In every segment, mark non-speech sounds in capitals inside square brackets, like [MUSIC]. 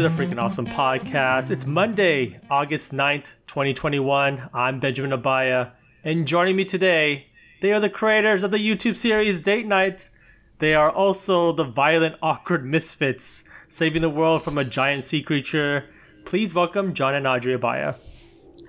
Hello and welcome to the Freaking Awesome Podcast. It's Monday, August 9th, 2021. I'm Benjamin Abaya, and joining me today, they are the creators of the YouTube series Date Night. They are also the violent, awkward misfits, saving the world from a giant sea creature. Please welcome John and Audrey Abaya.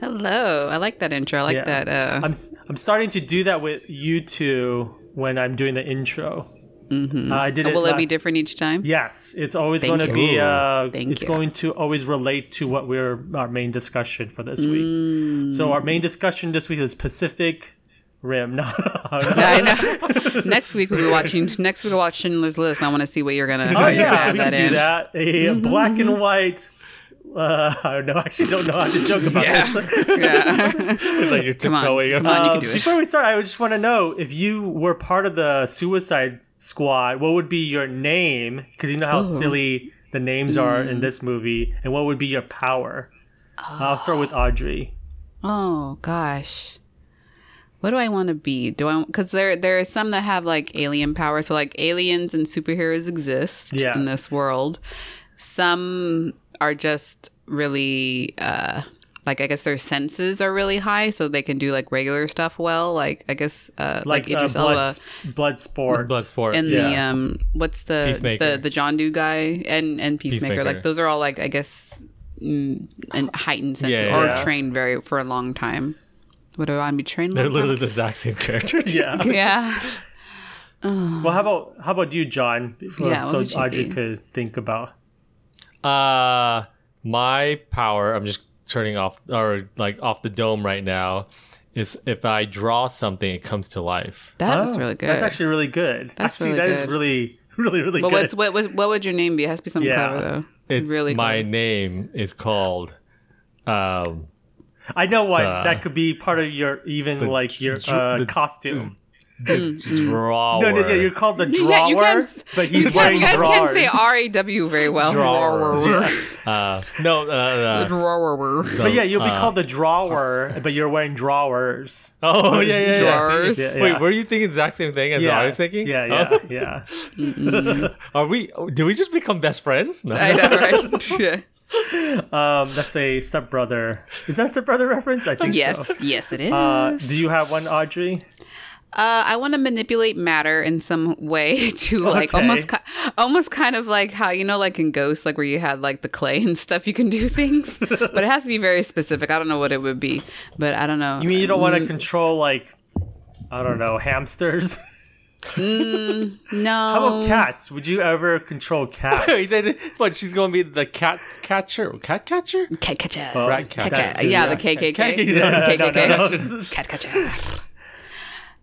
Hello. I like that intro. I like Yeah. that. Uh, I'm I'm starting to do that with you two when I'm doing the intro. Mm-hmm. I did it. will it be different each time? Yes, it's always Thank going to be. Uh, it's you. going to always relate to what we're our main discussion for this week. Mm. So our main discussion this week is Pacific Rim. [LAUGHS] No, [LAUGHS] I know. next week we'll be watching. Next week we'll watch Schindler's List. I want to see what you're gonna. oh yeah, add we can that do in. that. A black and white. Uh, [LAUGHS] I don't know. I actually don't know how to joke about Yeah. this. Yeah. like you're Come on. Come on, you Uh, can do it. Before we start, I just want to know if you were part of the Suicide Squad, what would be your name? Because you know how Ooh. silly the names are Mm. in this movie, and what would be your power? I'll start with Audrey. Oh gosh. What do I want to be? Do I? Because there there are some that have like alien powers. So like aliens and superheroes exist in this world. Some are just really uh like I guess their senses are really high, so they can do like regular stuff well. Like I guess uh like, Like, uh, Idris blood, Elba blood sport. Blood sport. and the um what's the Peacemaker. the the John Doe guy and and Peacemaker. Peacemaker. Like those are all like I guess mm, and heightened senses Yeah, or yeah. trained very for a long time. What do I want to be trained? They're literally time? the exact same character. [LAUGHS] yeah. [LAUGHS] yeah. Well, how about how about you, John? Before- Yeah, so would Audrey be? could think about. Uh, my power. I'm just turning off or like off the dome right now. Is if I draw something, it comes to life. That is Oh, really good. That's actually really good. That's actually, really that is good. really, [LAUGHS] really, really but good. what, what, what would your name be? It has to be something Yeah. clever though. It's really my clever. name is called. Um, I know what Uh, that could be part of your even the like your uh, the- costume. The drawer. No, no, yeah, you're called the drawer, can't- you can't but he's You, can't, wearing you guys drawers. can't say R A W very well. Drawer. Uh, no, The uh, uh, drawer. the- But yeah, you'll be uh, called the drawer, but you're wearing drawers. Oh yeah, yeah, yeah. Drawers. Yeah, yeah. Wait, were you thinking the exact same thing as I was thinking? Yeah, Oh. yeah, yeah. Are we? Do we just become best friends? No. I know, right? yeah. [LAUGHS] Um, that's a stepbrother. Is that a stepbrother reference? I think Yes, so. yes, it is. Uh, do you have one, Audrey? Uh, I want to manipulate matter in some way [LAUGHS] to like Okay. almost, ki- almost kind of like how you know, like in Ghost, like where you had like the clay [LAUGHS] and stuff. You can do things, [LAUGHS] but it has to be very specific. I don't know what it would be, but I don't know. You mean you don't Mm. want to control like I don't know hamsters? no? How about cats? Would you ever control Wait, cats? then, what? She's gonna be the cat catcher, cat catcher. Cat catcher. Oh, Rat cat. Cat cat. yeah, yeah. the KKK. Cat- The Yeah, no, KKK. no, no. Cat catcher.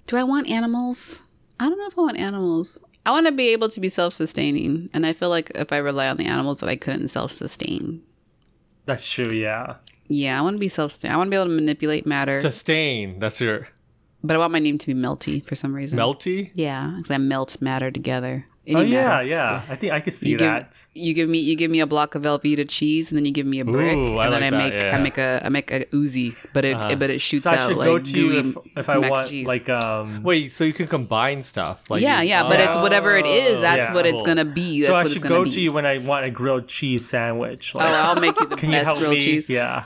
Do I want animals? I don't know if I want animals. I want to be able to be self-sustaining, and I feel like if I rely on the animals, that I couldn't self-sustain. That's true. Yeah. Yeah, I want to be self-sustaining. I want to be able to manipulate matter, Sustain. That's your but I want my name to be melty for some reason. melty. Yeah, because I melt matter together. Oh Any yeah, matter. yeah. I think I could see You give, that. you give me you give me a block of Velveeta cheese, and then you give me a brick, Ooh, I and then like I make yeah. I make a I make a Uzi, but it Uh-huh. but it shoots So I out should like go to you gooey if, if I want cheese. like um. Wait, so you can combine stuff. Like yeah, yeah, but it's Oh, whatever it is. That's Yeah. what it's gonna be. That's so I what it's should gonna go be. to you when I want a grilled cheese sandwich. Oh, Like, I'll make you the [LAUGHS] can you best help grilled me? cheese, Yeah.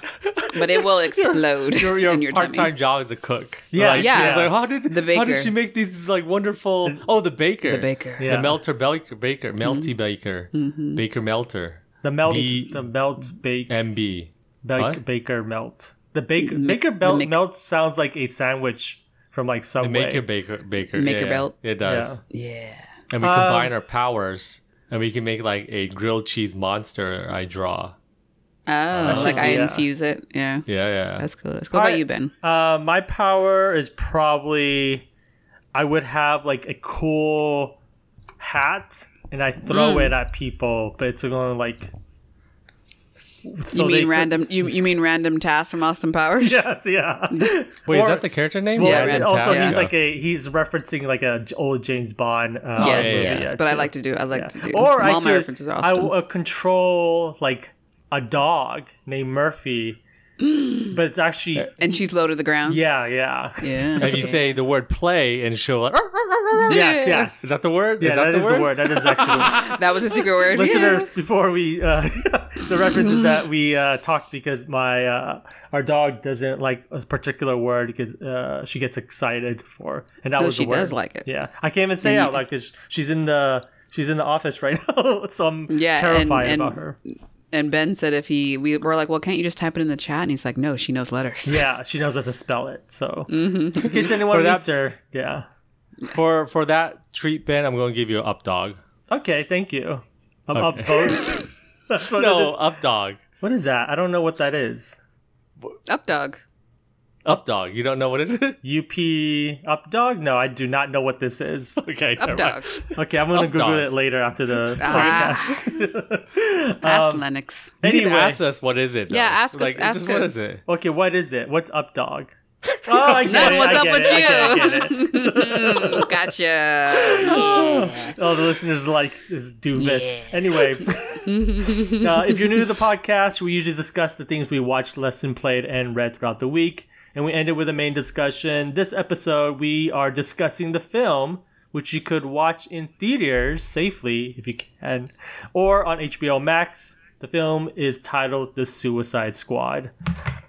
but it will explode [LAUGHS] Your, your, in your part-time job is a cook. Yeah, yeah. how did The how did she make these like wonderful? Oh, the baker. The baker. The melter baker, baker, Mm-hmm. melty baker, baker melter, The melt, B- the melt bake, MB. bake what? baker melt. The bake Mick- baker the belt Mick- melt sounds like a sandwich from like The Subway. maker baker baker. Maker yeah, belt? It does. Yeah. Yeah. And we Um, combine our powers, and we can make like a grilled cheese monster. I draw. Oh, should like I be, uh, infuse it. Yeah. Yeah, yeah. That's cool. That's cool. What about you, Ben? Uh, my power is probably I would have like a cool hat and I throw Mm. it at people, but it's going like. So you they mean could- random? You you mean random tasks from Austin Powers? [LAUGHS] Yes, yeah. [LAUGHS] Wait, is that the character name? Well, Yeah, Random also Task. he's like a he's referencing like a j- old James Bond. Uh, yes, yeah, yes. yeah, but I like to do. I like Yeah. to do. Or I all my references are I will uh, control like a dog named Murphy, [GASPS] but it's actually And she's low to the ground. yeah, yeah, Yeah. And you say the word play, and she'll like. [LAUGHS] yes, yes. Is that the word? yeah, is that, that the is word? the word. That is actually the [LAUGHS] word. That was a secret word. listeners Yeah. [LAUGHS] before we uh, the reference is that we uh, talked because my uh, our dog doesn't like a particular word because uh, she gets excited for and that Though was the word. she does like it. yeah i can't even say And it out loud because she's in the she's in the office right now so i'm Yeah, and- terrified and- about her And Ben said if he, we were like, well, can't you just type it in the chat? And he's like, no, she knows letters. yeah she knows how to spell it so Mm-hmm. in case anyone For that- meets her yeah For for that treat, Ben, I'm going to give you an up dog. okay thank you i'm Okay. upvote [LAUGHS] that's what it No, is up dog. what is that i don't know what that is Up dog. Up dog. You don't know what it is? [LAUGHS] up up dog no i do not know what this is [LAUGHS] okay. Up dog. Okay, I'm gonna Up Google dog. it later after the Ah. podcast. [LAUGHS] Ask Lennox. You can Anyway. ask us what is it. Though. Yeah, ask us- like, ask just what us. is it? okay, what is it? What's up, dog? Oh, I get Then it. what's I up get with it, I get it, I get it. gotcha. Oh, the listeners like do this doofus. Anyway, uh, if you're new to the podcast, we usually discuss the things we watched, lesson played, and read throughout the week, and we end it with a main discussion. This episode, we are discussing the film, which you could watch in theaters safely if you can, or on HBO Max. The film is titled The Suicide Squad.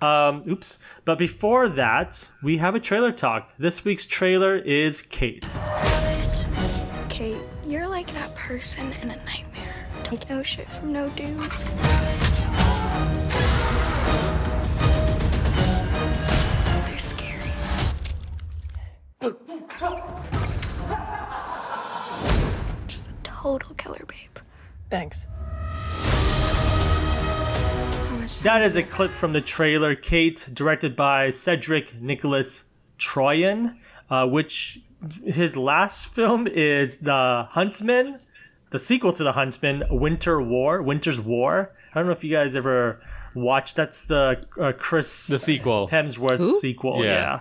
Um, oops. But before that, we have a trailer talk. This week's trailer is Kate. Savage. Kate, you're like that person in a nightmare. Take no shit from no dudes. They're Just a total killer babe. Thanks. That is a clip from the trailer Kate, directed by Cedric Nicholas Troyan, uh, which his last film is The Huntsman, the sequel to The Huntsman, Winter War, Winter's War. I don't know if you guys ever watched. That's the uh, Chris The sequel. Hemsworth Who? sequel. Yeah. Yeah,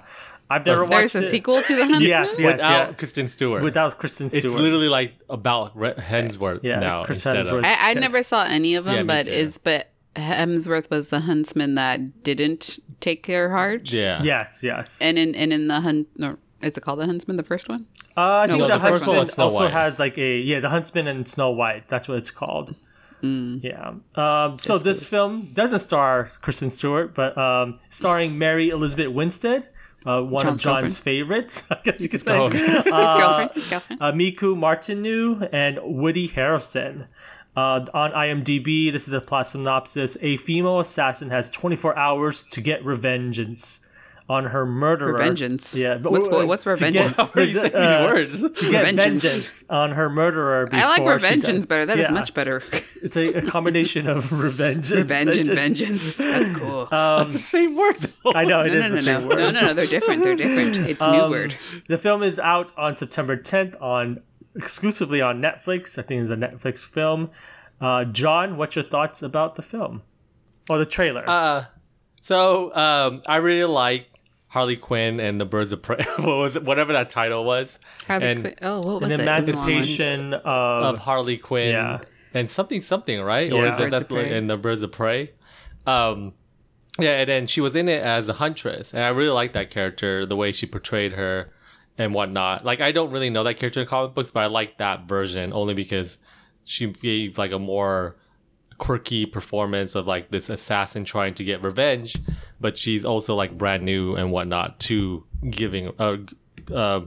I've never watched There's a it. sequel to the Huntsman. Yes, yes, Without yeah. Kristen Stewart. Without Kristen Stewart, it's literally like about Re- Hemsworth Yeah, now Chris instead Hemsworth. of. I, I never saw any of them, Yeah, but is but Hemsworth was the huntsman that didn't take her heart. Yeah. Yes, yes. And in and in the hunt, no, is it called the huntsman? The first one. Uh, I No, think the the, first one Huntsman also White. has like a yeah, the Huntsman and Snow White. That's what it's called. Mm. Yeah. Um, so this film doesn't star Kristen Stewart, but um, starring Mary Elizabeth Winstead, uh, one John's of John's favorites, [LAUGHS] I guess you could say. Oh. His Uh, girlfriend. His girlfriend. uh, Miku Martineau and Woody Harrelson. Uh, on IMDb, this is a plot synopsis. A female assassin has 24 hours to get revengeance on her murderer. Revengeance? Yeah. but What's- wait, what's to get- revengeance? [LAUGHS] How are you saying uh, words? to get Revengeance. vengeance on her murderer. I like before she revengeance better. That is Yeah, much better. It's a, a combination of [LAUGHS] revenge, and Revenge and vengeance. That's cool. [LAUGHS] It's the same word though. I know it no, is no, the same no, word. no, no, no. They're different. They're different. It's new Um, word. The film is out on September 10th on exclusively on Netflix. I think it's a Netflix film. Uh, John, what's your thoughts about the film or the trailer? Uh, so um, I really like Harley Quinn and the Birds of Prey. [LAUGHS] what was it? Whatever that title was. Harley and Quinn- Oh, what was An it? It was a long one. emancipation of, of Harley Quinn. Yeah. And something something right or Yeah. is it Birds that Prey. in the Birds of Prey? Um, yeah, and then she was in it as a huntress, and I really like that character, the way she portrayed her and whatnot. Like I don't really know that character in comic books, but I like that version only because she gave like a more quirky performance of like this assassin trying to get revenge, but she's also like brand new and whatnot to giving uh, uh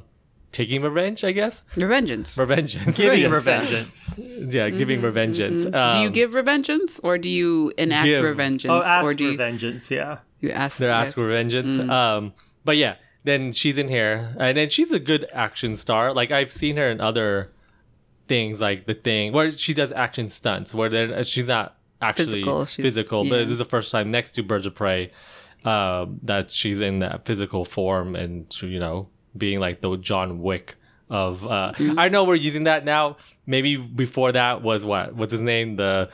taking revenge, I guess. Revengeance. Revengeance. giving Yes. revengeance. Yeah, giving revengeance. Do you Um, give revengeance or do you enact give. revengeance? Oh, ask or do for you, vengeance. Yeah. you ask They're yes. asked for vengeance. Um, but yeah, then she's in here, and then she's a good action star. Like I've seen her in other things, like the thing where she does action stunts, where they're, she's not actually Physical, physical, she's- but this is the first time next to Birds of Prey um, that she's in that physical form, and you know, being like the John Wick of. Uh, Mm-hmm. I know we're using that now. Maybe before that was what? What's his name? The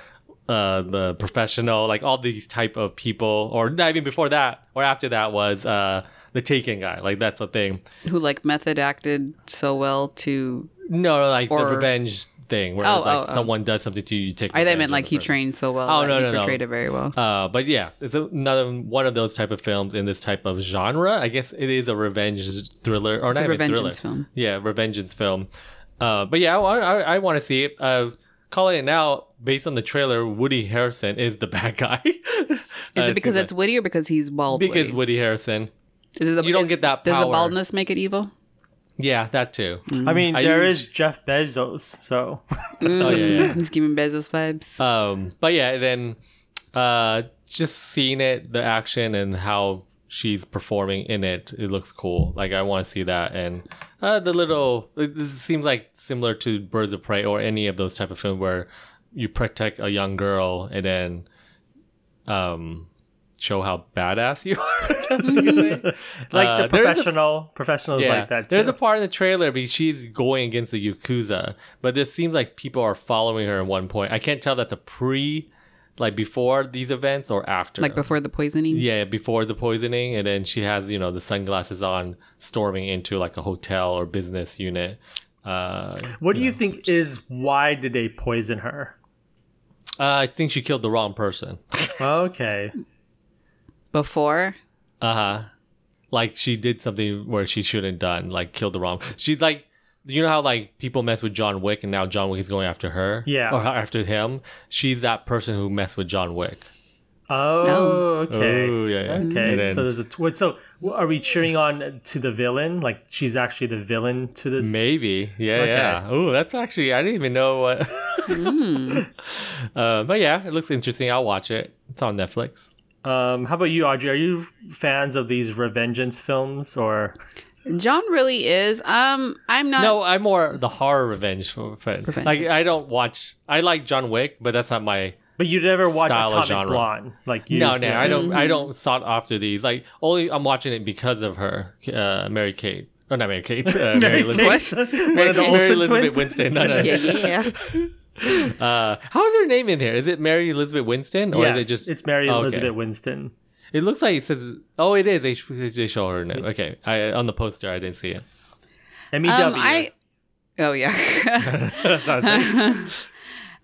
uh, the professional, like all these type of people, or not even before that, or after that was uh, the Taken guy. Like that's the thing. who like method acted so well to No, like Or- the revenge thing where Oh, it's like oh, oh. someone does something to you, you take. I thought meant like he person. trained so well. Oh, that no, he no, no. portrayed it very well. Uh, but yeah, it's another one of those type of films in this type of genre. I guess it is a revenge thriller or It's a not even thriller. film. Yeah, revengeance film. Uh, but yeah, I, I, I want to see it. Uh, calling it now based on the trailer, Woody Harrison is the [LAUGHS] bad guy. [LAUGHS] Is it because it's Woody or because he's bald? because Woody? Woody Harrelson? Is it the, you don't is- get that Power. Does the baldness make it evil? Yeah, that too. I mean, I there use- is Jeff Bezos, so [LAUGHS] Oh yeah, yeah. He's giving Bezos vibes. Um, but yeah, then uh, just seeing it, the action and how she's performing in it, it looks cool. Like I want to see that, and uh, the little it, this seems like similar to Birds of Prey or any of those type of films where you protect a young girl and then um show how badass you [LAUGHS] are. [LAUGHS] like Uh, the there is a- professional professionals like that too. There's a part in the trailer because she's going against the Yakuza, but this seems like people are following her at one point. I can't tell that's a pre, like before these events or after. like before the poisoning. Yeah, before the poisoning, and then she has you know the sunglasses on, storming into like a hotel or business unit. Uh, what do you think is why did they poison her? uh, I think she killed the wrong person. Okay. [LAUGHS] Before. Uh huh. Like she did something where she shouldn't have done, like killed the wrong. She's like, you know how like people mess with John Wick, and now John Wick is going after her, Yeah. or after him. She's that person who messed with John Wick. Oh, okay. Oh, yeah, yeah. Okay. Then- so there's a tw- so are we cheering on to the villain? Like she's actually the villain to this? Maybe, yeah, Okay. yeah. Oh, that's actually I didn't even know what. [LAUGHS] uh, but yeah, it looks interesting. I'll watch it. It's on Netflix. Um, how about you, Audrey? Are you fans of these revengeance films or? John really is. Um, I'm not. No, I'm more the horror revenge fan. Like I don't watch. I like John Wick, but that's not my But you never watch Style of Atomic genre. Blonde, like you? no, no, I don't. Mm-hmm. I don't sought after these. Like only I'm watching it because of her, uh, Mary Kate. Or not Mary Kate. Uh, [LAUGHS] Mary, Elizabeth. What? One of the Mary Mary Olsen Elizabeth twins. Winston. No, no. yeah, yeah. [LAUGHS] [LAUGHS] Uh, how is her name in here? Is it Mary Elizabeth Winston, or yes, is it just? it's Mary Oh, okay. Elizabeth Winston. It looks like it says. Oh, it is. They, they show her name. Okay, I on the poster I didn't see it. MEW. Um, I. Oh yeah. [LAUGHS] [LAUGHS]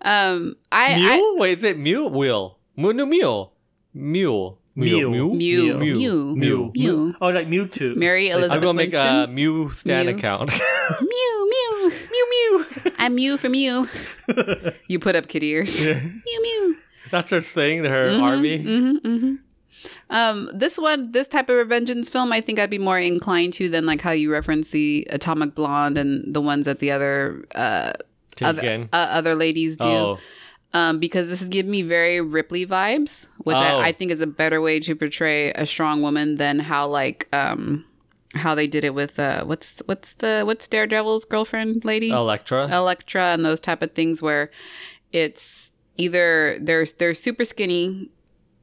um, I. I Wait, is it Mule? Wheel? Mu- No, Mule. Mule. Mew. Mule. Mew. Mew. Mew. Mew. Mew. Oh, like Mewtwo. Mary Elizabeth I'm gonna make a Mew Stan Mew. account. Mew mew. Mew Mew. I'm Mew from you. [LAUGHS] you put up kitty ears. Mew mew. That's her thing. Her army. Mm-hmm, mm-hmm. Um, this one, this type of revengeance film, I think I'd be more inclined to than like how you reference the Atomic Blonde and the ones that the other uh, other, uh, other ladies do. Oh, Um, because this is giving me very Ripley vibes, which Oh. I, I think is a better way to portray a strong woman than how like um how they did it with uh what's what's the what's Daredevil's girlfriend lady Elektra. Elektra and those type of things where it's either they're they're super skinny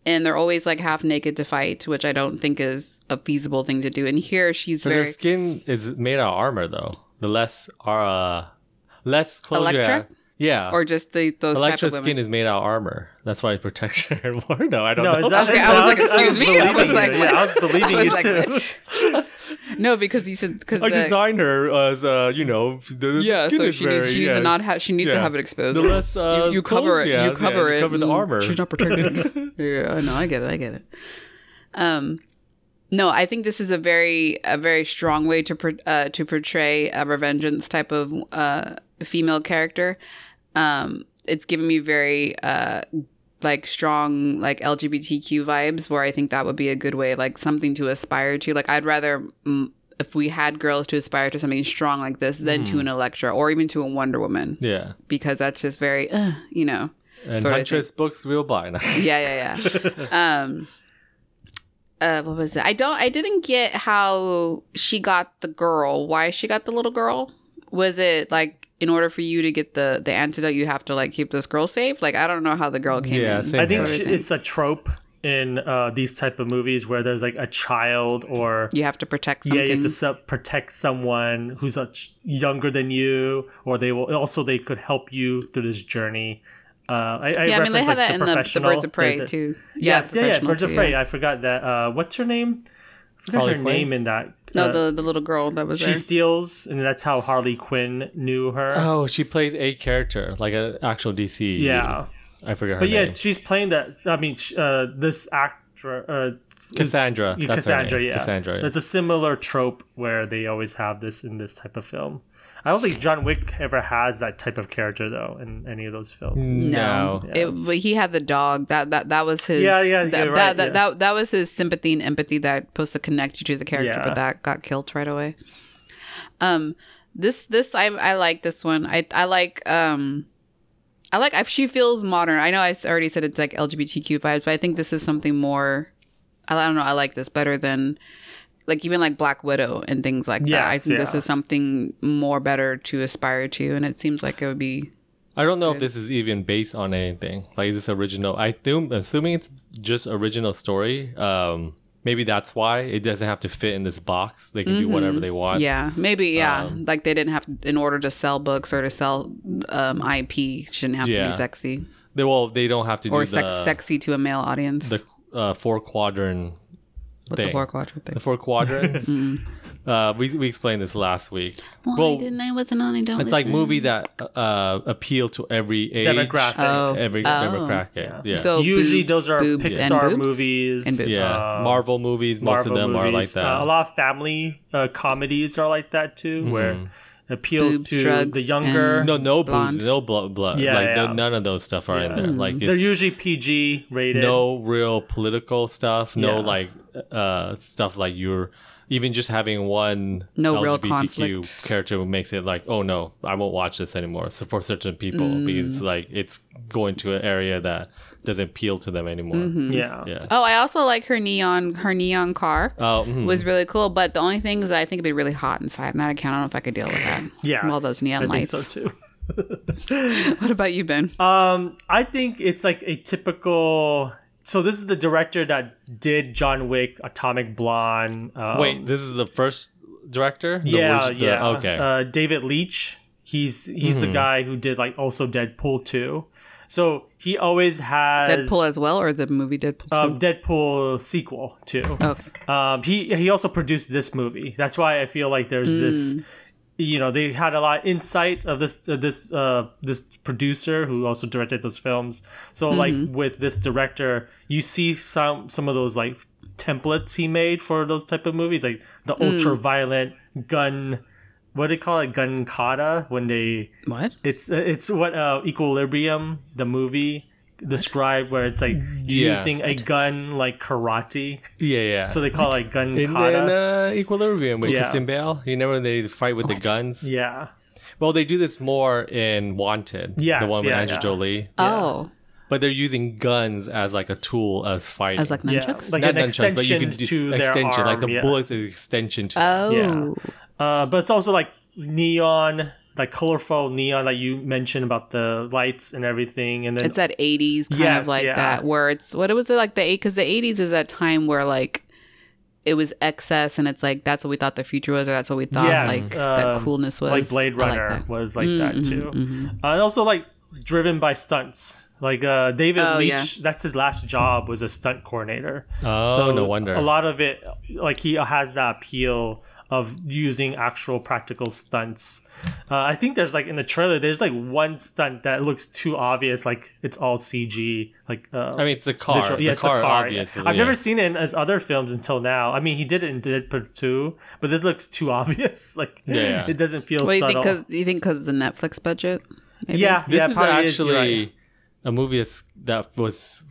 and they're always like half naked to fight, which I don't think is a feasible thing to do. And here she's so their very skin is made out of armor, though. The less are uh, less clothes Elektra? Yeah. or just the those type Elektra's of skin women. is made out of armor. That's why it protects her [LAUGHS] more. No, I don't No, know. is that Okay, [LAUGHS] it? I was like, [LAUGHS] I excuse me? I was believing like, you. Yeah, I was believing I was you like, too. No, because you said because I designed her as uh, you know, the yeah, skin so she needs she needs yeah. to not have she needs to have it exposed. The less, uh, you, you cover clothes it. you yeah, cover you it. cover the armor. She's not protected. [LAUGHS] yeah, I know. I get it. I get it. Um, no, I think this is a very a very strong way to uh, to portray a revengeance type of uh, female character. Um, it's given me very uh, like strong like LGBTQ vibes, where I think that would be a good way, like something to aspire to. Like I'd rather. Mm, if we had girls to aspire to something strong like this, than to an Elektra or even to a Wonder Woman, Yeah. because that's just very, uh, you know, And Huntress books will buy now. [LAUGHS] yeah, yeah, yeah. [LAUGHS] um, uh, what was it? I don't. I didn't get how she got the girl. Why she got the little girl? Was it like in order for you to get the the antidote, you have to like keep this girl safe? Like I don't know how the girl came Yeah, in. same I think here. sh- it's a trope in uh, these type of movies where there's like a child or You have to protect yeah, you have to su- protect someone who's much younger than you, or they will also they could help you through this journey. Uh, I, I yeah, I mean they have like, that in the, the professional- Birds of Prey the- the- too. Yes, yeah, yeah, Professional Birds of too, Prey. yeah. I forgot that. Uh, what's her name? I forgot Harley her Quinn? name in that. No, uh, the the little girl that was she there. steals, and that's how Harley Quinn knew her. Oh, she plays a character, like an actual DC. yeah, I forget her but yeah, she's playing that. I mean, uh, this actor. Uh, is- Cassandra, yeah, that's her Cassandra, name. yeah. Cassandra, yeah. That's a similar trope where they always have this in this type of film. I don't think John Wick ever has that type of character though in any of those films. No, No. it, but he had the dog. That that that was his. Yeah, yeah, that, that, right, that, yeah. that that was his sympathy and empathy that supposed to connect you to the character, Yeah. but that got killed right away. Um, this this I I like this one. I I like um. I like if she feels modern. I know I s- already said it's like LGBTQ vibes, but I think this is something more. I don't know. I like this better than like even like Black Widow and things like that. I Yes, think this is something more better to aspire to, and it seems like it would be I don't know if this is even based on anything. Like, is this original? I think, assuming it's just original story. Um, maybe that's why it doesn't have to fit in this box. They can do whatever they want. Mm-hmm. Yeah, maybe. Yeah, Um, like they didn't have in order to sell books or to sell um, IP. She didn't have to be sexy They well, they don't have to or do sex the sexy to a male audience. the uh, four quadrant. What's thing. a four quadrant The four quadrants. [LAUGHS] uh, we we explained this last week. Well, I didn't. I wasn't on. I don't. It's like movie that uh, appeal to every age, Demographic. Oh. every Oh. demographic. Yeah, So Usually boobs- those are boobs and Pixar boobs? movies. And boobs. yeah. uh, Marvel movies, most Marvel of them are like movies. that. Uh, a lot of family uh, comedies are like that too, where it appeals Boobs, to drugs, the younger. and- no, no Blonde. boobs, no blood, blood. Yeah, like yeah. no- none of those stuff are in there. Like it's They're usually PG rated. no real political stuff. No Yeah. like uh stuff like you're even just having one No real LGBTQ conflict. character makes it like oh no I won't watch this anymore. So for certain people Mm. because like it's going to an area that doesn't appeal to them anymore. Mm-hmm. Yeah. Yeah. Oh, I also like her neon. Her neon car Oh, mhm. was really cool. But the only thing is, I think it'd be really hot inside, and that I. I don't know if I could deal with that. [LAUGHS] yeah, all those neon I think lights. so too. [LAUGHS] What about you, Ben? Um, I think it's like a typical. So this is the director that did John Wick, Atomic Blonde. Um, Wait, this is the first director. The yeah, worst- the- yeah. okay. Uh, David Leitch. He's he's the guy who did like also Deadpool two. So he always has Deadpool as well, or the movie Deadpool? um, Deadpool sequel too. okay. Um, he he also produced this movie. That's why I feel like there's this. You know, they had a lot of insight of this uh, this uh, this producer who also directed those films. So like with this director, you see some some of those like templates he made for those type of movies, like the ultra violent gun. What do they call it? Gun kata when they What? it's it's what uh, Equilibrium the movie described where it's like Yeah. using a gun like karate. yeah, yeah. So they call it like gun in, kata. in uh, Equilibrium with Yeah. Christian Bale, you know when they fight with the guns. yeah. Well, they do this more in Wanted, Yes, the one with yeah, Angelina yeah. Jolie. Oh, But they're using guns as like a tool as fighting. as like Yeah, like Not an nunchucks, but you extension can do to their extension, arm. like the yeah. bullet's an extension to. Oh, Yeah. Uh, but it's also like neon, like colorful neon, like you mentioned about the lights and everything, and then it's that '80s kind Yes, of like yeah. that, where it's what it was like the eight because the '80s is that time where like it was excess, and it's like that's what we thought the future was, or that's what we thought Yes, like that um, coolness was. like Blade I like Runner was like that Mhm, too, mhm. uh, and also like driven by stunts. Like uh, David Oh, Leitch, yeah. that's his last job was a stunt coordinator. Oh, no wonder. A lot of it, like he has that appeal of using actual practical stunts. Uh, I think there's like in the trailer, there's like one stunt that looks too obvious, like it's all CG. Like uh, I mean, it's a car. visual- the it's a car, car, yeah. obviously. I've yeah. never seen it in his other films until now. I mean, he did it in Deadpool 2, but this looks too [LAUGHS] obvious. Like, Yeah. it doesn't feel Wait, subtle. because you think because of the Netflix budget? Maybe? yeah, This yeah, is probably is, actually right. a movie that's, that was,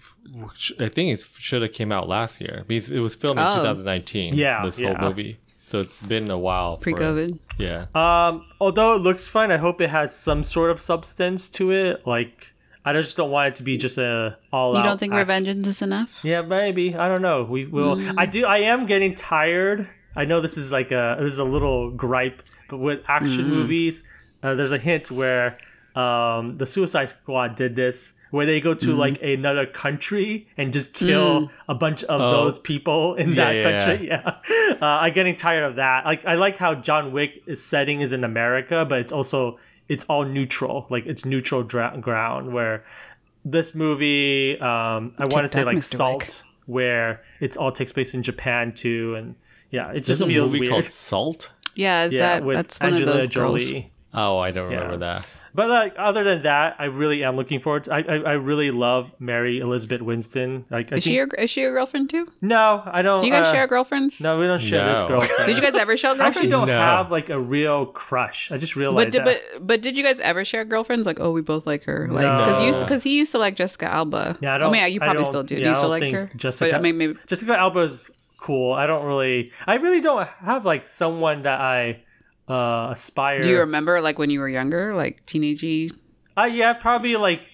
I think it should have came out last year because it was filmed in Oh. 2019. Yeah, this yeah. whole movie. So it's been a while. pre-COVID. Yeah. Um, although it looks fine, I hope it has some sort of substance to it. Like, I just don't want it to be just a all out. You don't think revenge is enough? Yeah, maybe. I don't know. We will. Mm. I do. I am getting tired. I know this is like a this is a little gripe, but with action Mm. movies, uh, there's a hint where um, the Suicide Squad did this, where they go to Mm-hmm. like another country and just kill Mm. a bunch of Oh. those people in Yeah, that yeah, country. [LAUGHS] Yeah, uh, I'm getting tired of that. Like I like how John Wick is setting is in America, but it's also it's all neutral. Like it's neutral dra- ground where this movie um i want to say like Mr. salt Wick. where it's all takes place in japan too and Yeah, it There's just a feels movie weird. called Salt. Yeah, is yeah, that with that's one Angelina of those Jolie. Girls. Oh, I don't remember Yeah. that. But like other than that, I really am looking forward. To, I, I I really love Mary Elizabeth Winston. Like, I Is she think, your is she your girlfriend too? no, I don't. Do you guys uh, share girlfriends? No, we don't share this No. girlfriend. Did you guys ever share I actually don't No. have like a real crush. I just realized But did, that. but but did you guys ever share girlfriends? Like, oh, we both like her. Like, No. because you because he used to like Jessica Alba. Yeah, I I don't- mean, yeah, you probably still do. yeah, do you still like her? Jessica- But, I mean, maybe Jessica Alba's cool. I don't really. I really don't have like someone that I uh aspire. do you remember like when you were younger, like teenagey? Uh, yeah, probably like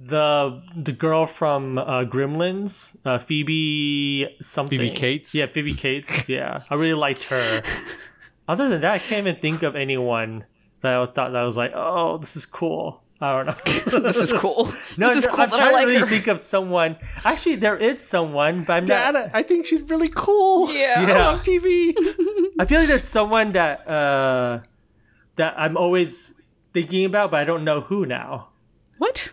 the the girl from uh, Gremlins, uh, Phoebe something. Phoebe Cates? Yeah, Phoebe Cates. [LAUGHS] Yeah, I really liked her. Other than that, I can't even think of anyone that I thought that was like, oh, this is cool. I don't know. [LAUGHS] This is cool. [LAUGHS] no, this is no, cool. I'm trying like to really her. think of someone. Actually, there is someone, but I'm not. I think she's really cool. Yeah. Yeah. on TV. [LAUGHS] I feel like there's someone that uh that I'm always thinking about, but I don't know who now. What?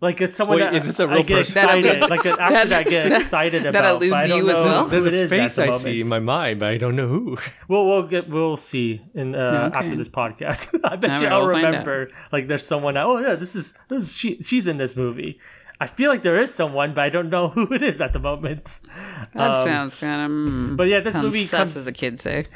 Like it's someone Wait, that is this a I real get person? That excited, alludes- like [LAUGHS] an actor that, I get that- excited that about. but I don't you as well? Who it There's is at face the I moment. see in my mind, but I don't know who. [LAUGHS] We'll we'll get we'll see in uh, Okay. after this podcast. [LAUGHS] I bet All you right, I'll we'll remember. Like there's someone. That, oh yeah, this is this is she. She's in this movie. I feel like there is someone, but I don't know who it is at the moment. That Um, sounds kind of. Mm, But yeah, this movie comes. as the kids say.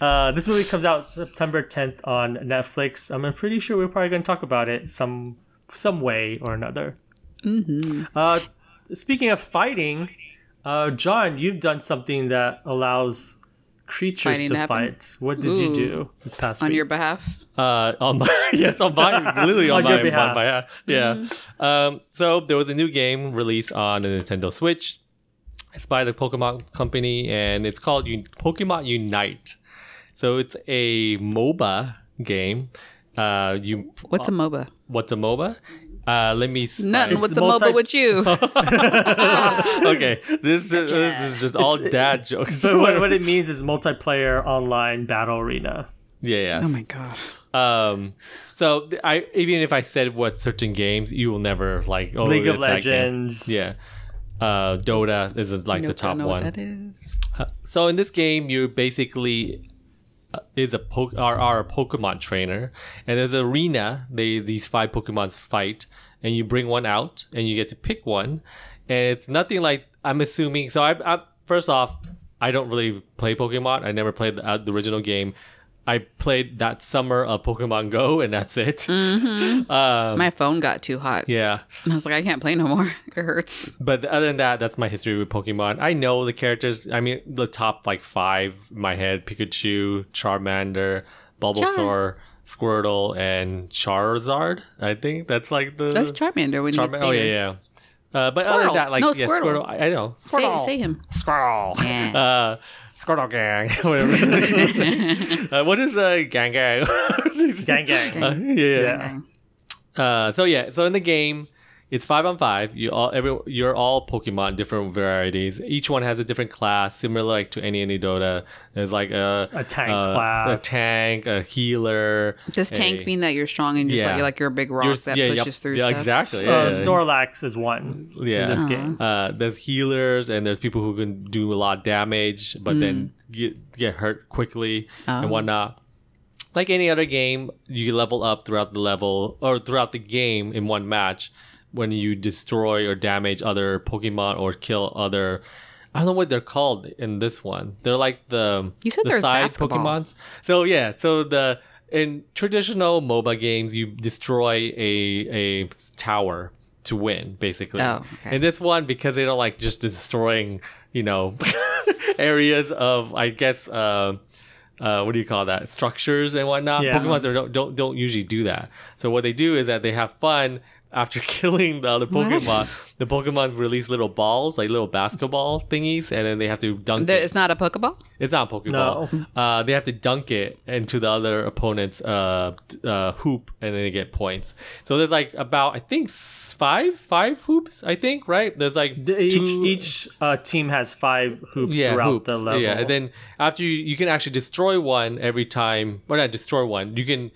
uh, this movie comes out September 10th on Netflix. I'm pretty sure we're probably going to talk about it some some way or another. Mm-hmm. Uh, speaking of fighting, uh, John, you've done something that allows creatures Fighting to happen? fight. What did you do this past On week? your behalf, Uh, on my [LAUGHS] yes, on my [LAUGHS] literally on, On my, behalf. my behalf. Yeah. Um, so there was a new game released on the Nintendo Switch. It's by the Pokemon Company, and it's called Un- Pokemon Unite. So it's a MOBA game. Uh, you what's a MOBA? What's a MOBA? Uh, let me. s- Nothing. find- What's a multi- MOBA with you? [LAUGHS] okay, this, is this is just all It's- dad jokes. so what, [LAUGHS] what it means is multiplayer online battle arena. yeah, yeah. oh my god. Um, so I even if I said what certain games, you will never like. Oh, League of it's that game. Legends. Yeah. Uh, Dota is like the Nope, I top know what one. that is. Uh, so in this game, you basically is a po- are, are a Pokemon trainer, and there's an arena. They these five Pokemons fight, and you bring one out, and you get to pick one, and it's nothing like I'm assuming. So I, I first off, I don't really play Pokemon. I never played the, uh, the original game. I played that summer of Pokemon Go, and that's it. Um, My phone got too hot. yeah. And I was like, I can't play no more. [LAUGHS] It hurts. But other than that, that's my history with Pokemon. I know the characters. I mean, the top like five in my head: Pikachu, Charmander, Bulbasaur, Squirtle, and Charizard. I think that's like the That's Charmander when you Charmander. Oh yeah, yeah. Uh, but other than that, like No, yeah, Squirtle. Squirtle. I, I know Say, say him. Squirtle. Yeah. [LAUGHS] Uh, Squirtle gang. [LAUGHS] Whatever. [LAUGHS] uh, what is uh, gang gang? Gang gang. Uh, [LAUGHS] yeah, yeah. Yeah. Uh, so yeah, so in the game, it's five on five. You all every you're all Pokemon, different varieties. Each one has a different class, similar like to any any Dota. There's like a A tank uh, class. a tank, a healer. Does tank a- mean that you're strong and just Yeah. like, like you're a big rock you're- that yeah, pushes yep, through yeah, stuff? exactly. Uh, Yeah, yeah. Snorlax is one Yeah. in this Uh-huh. game. Uh, there's healers and there's people who can do a lot of damage, but then get get hurt quickly Oh. and whatnot. Like any other game, you level up throughout the level or throughout the game in one match when you destroy or damage other Pokemon or kill other. I don't know what they're called in this one. They're like the You said the there's side basketball. Pokemons. So yeah, so the in traditional MOBA games, you destroy a a tower to win, basically. Oh, okay. In this one, because they don't like just destroying, you know, [LAUGHS] areas of, I guess, uh, uh, what do you call that? Structures and whatnot. Yeah. Pokemon don't, don't don't usually do that. So what they do is that they have fun after [LAUGHS] killing the other Pokemon. the Pokemon release little balls, like little basketball thingies, and then they have to dunk There, it. it's not a Pokeball? It's not a Pokeball. Uh, they have to dunk it into the other opponent's uh, uh, hoop, and then they get points. So there's like about I think five five hoops. I think right. There's like The- each two- each uh, team has five hoops yeah, throughout hoops. the level. Yeah, and then after you, you can actually destroy one every time, or not destroy one. You can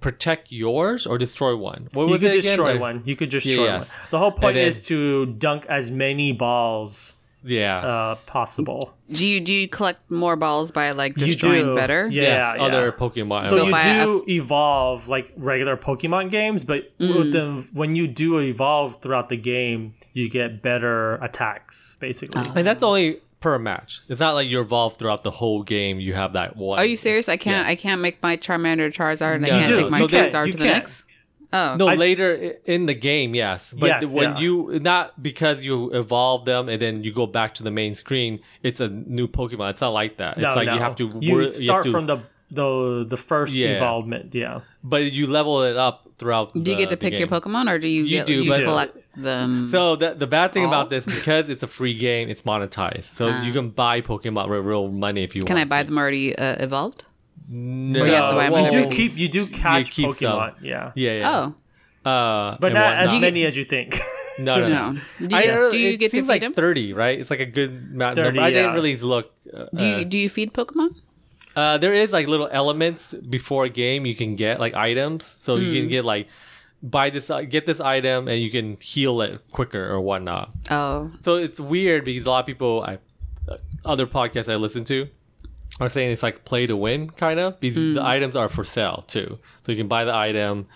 protect yours or destroy one. What you was could it again? destroy Like- one. You could destroy yeah. one. The whole point then- is to dunk as many balls Yeah. uh, possible. Do you do you collect more balls by like You destroying do. better? Yeah. yes, other Pokemon. So, So you if I- do evolve like regular Pokemon games, but Mm. with them, when you do evolve throughout the game, you get better attacks, basically. Oh. and that's only per match. It's not like you evolve throughout the whole game. You have that one. Are you serious? I can't. Yes. I can't make my Charmander Charizard, and No, I can't no, take my So Charizard you to the can. next. Oh, No, I- later in the game, yes. But Yes, when yeah. you not because you evolve them and then you go back to the main screen, it's a new Pokemon. It's not like that. It's no, like no. you have to You wor- start you have to, from the the the first Yeah. evolvement. Yeah. but you level it up throughout. do you get to pick your Pokemon, or do you, You get do, you but- collect them? So the the bad thing All? about this because it's a free game, it's monetized. So you can buy Pokemon with real money if you Ah. Can want. I buy to. them already uh, evolved? No, you have to buy them you do they're- keep you do catch keep some. Pokemon. Yeah. Yeah, yeah. Oh Uh, But and not as whatnot. many as you think. [LAUGHS] No, no, no. no. Do I you, don't- do you it get to seems feed like them? thirty, right? It's like a good amount. 30, number. I didn't really look. Uh, Do you do you feed Pokemon? Uh, there is like little elements before a game you can get like items, so you Hmm. can get like buy this, uh, get this item, and you can heal it quicker or whatnot. Oh, So it's weird because a lot of people, I, uh, other podcasts I listen to, are saying it's like play to win kind of because Hmm. the items are for sale too. So you can buy the item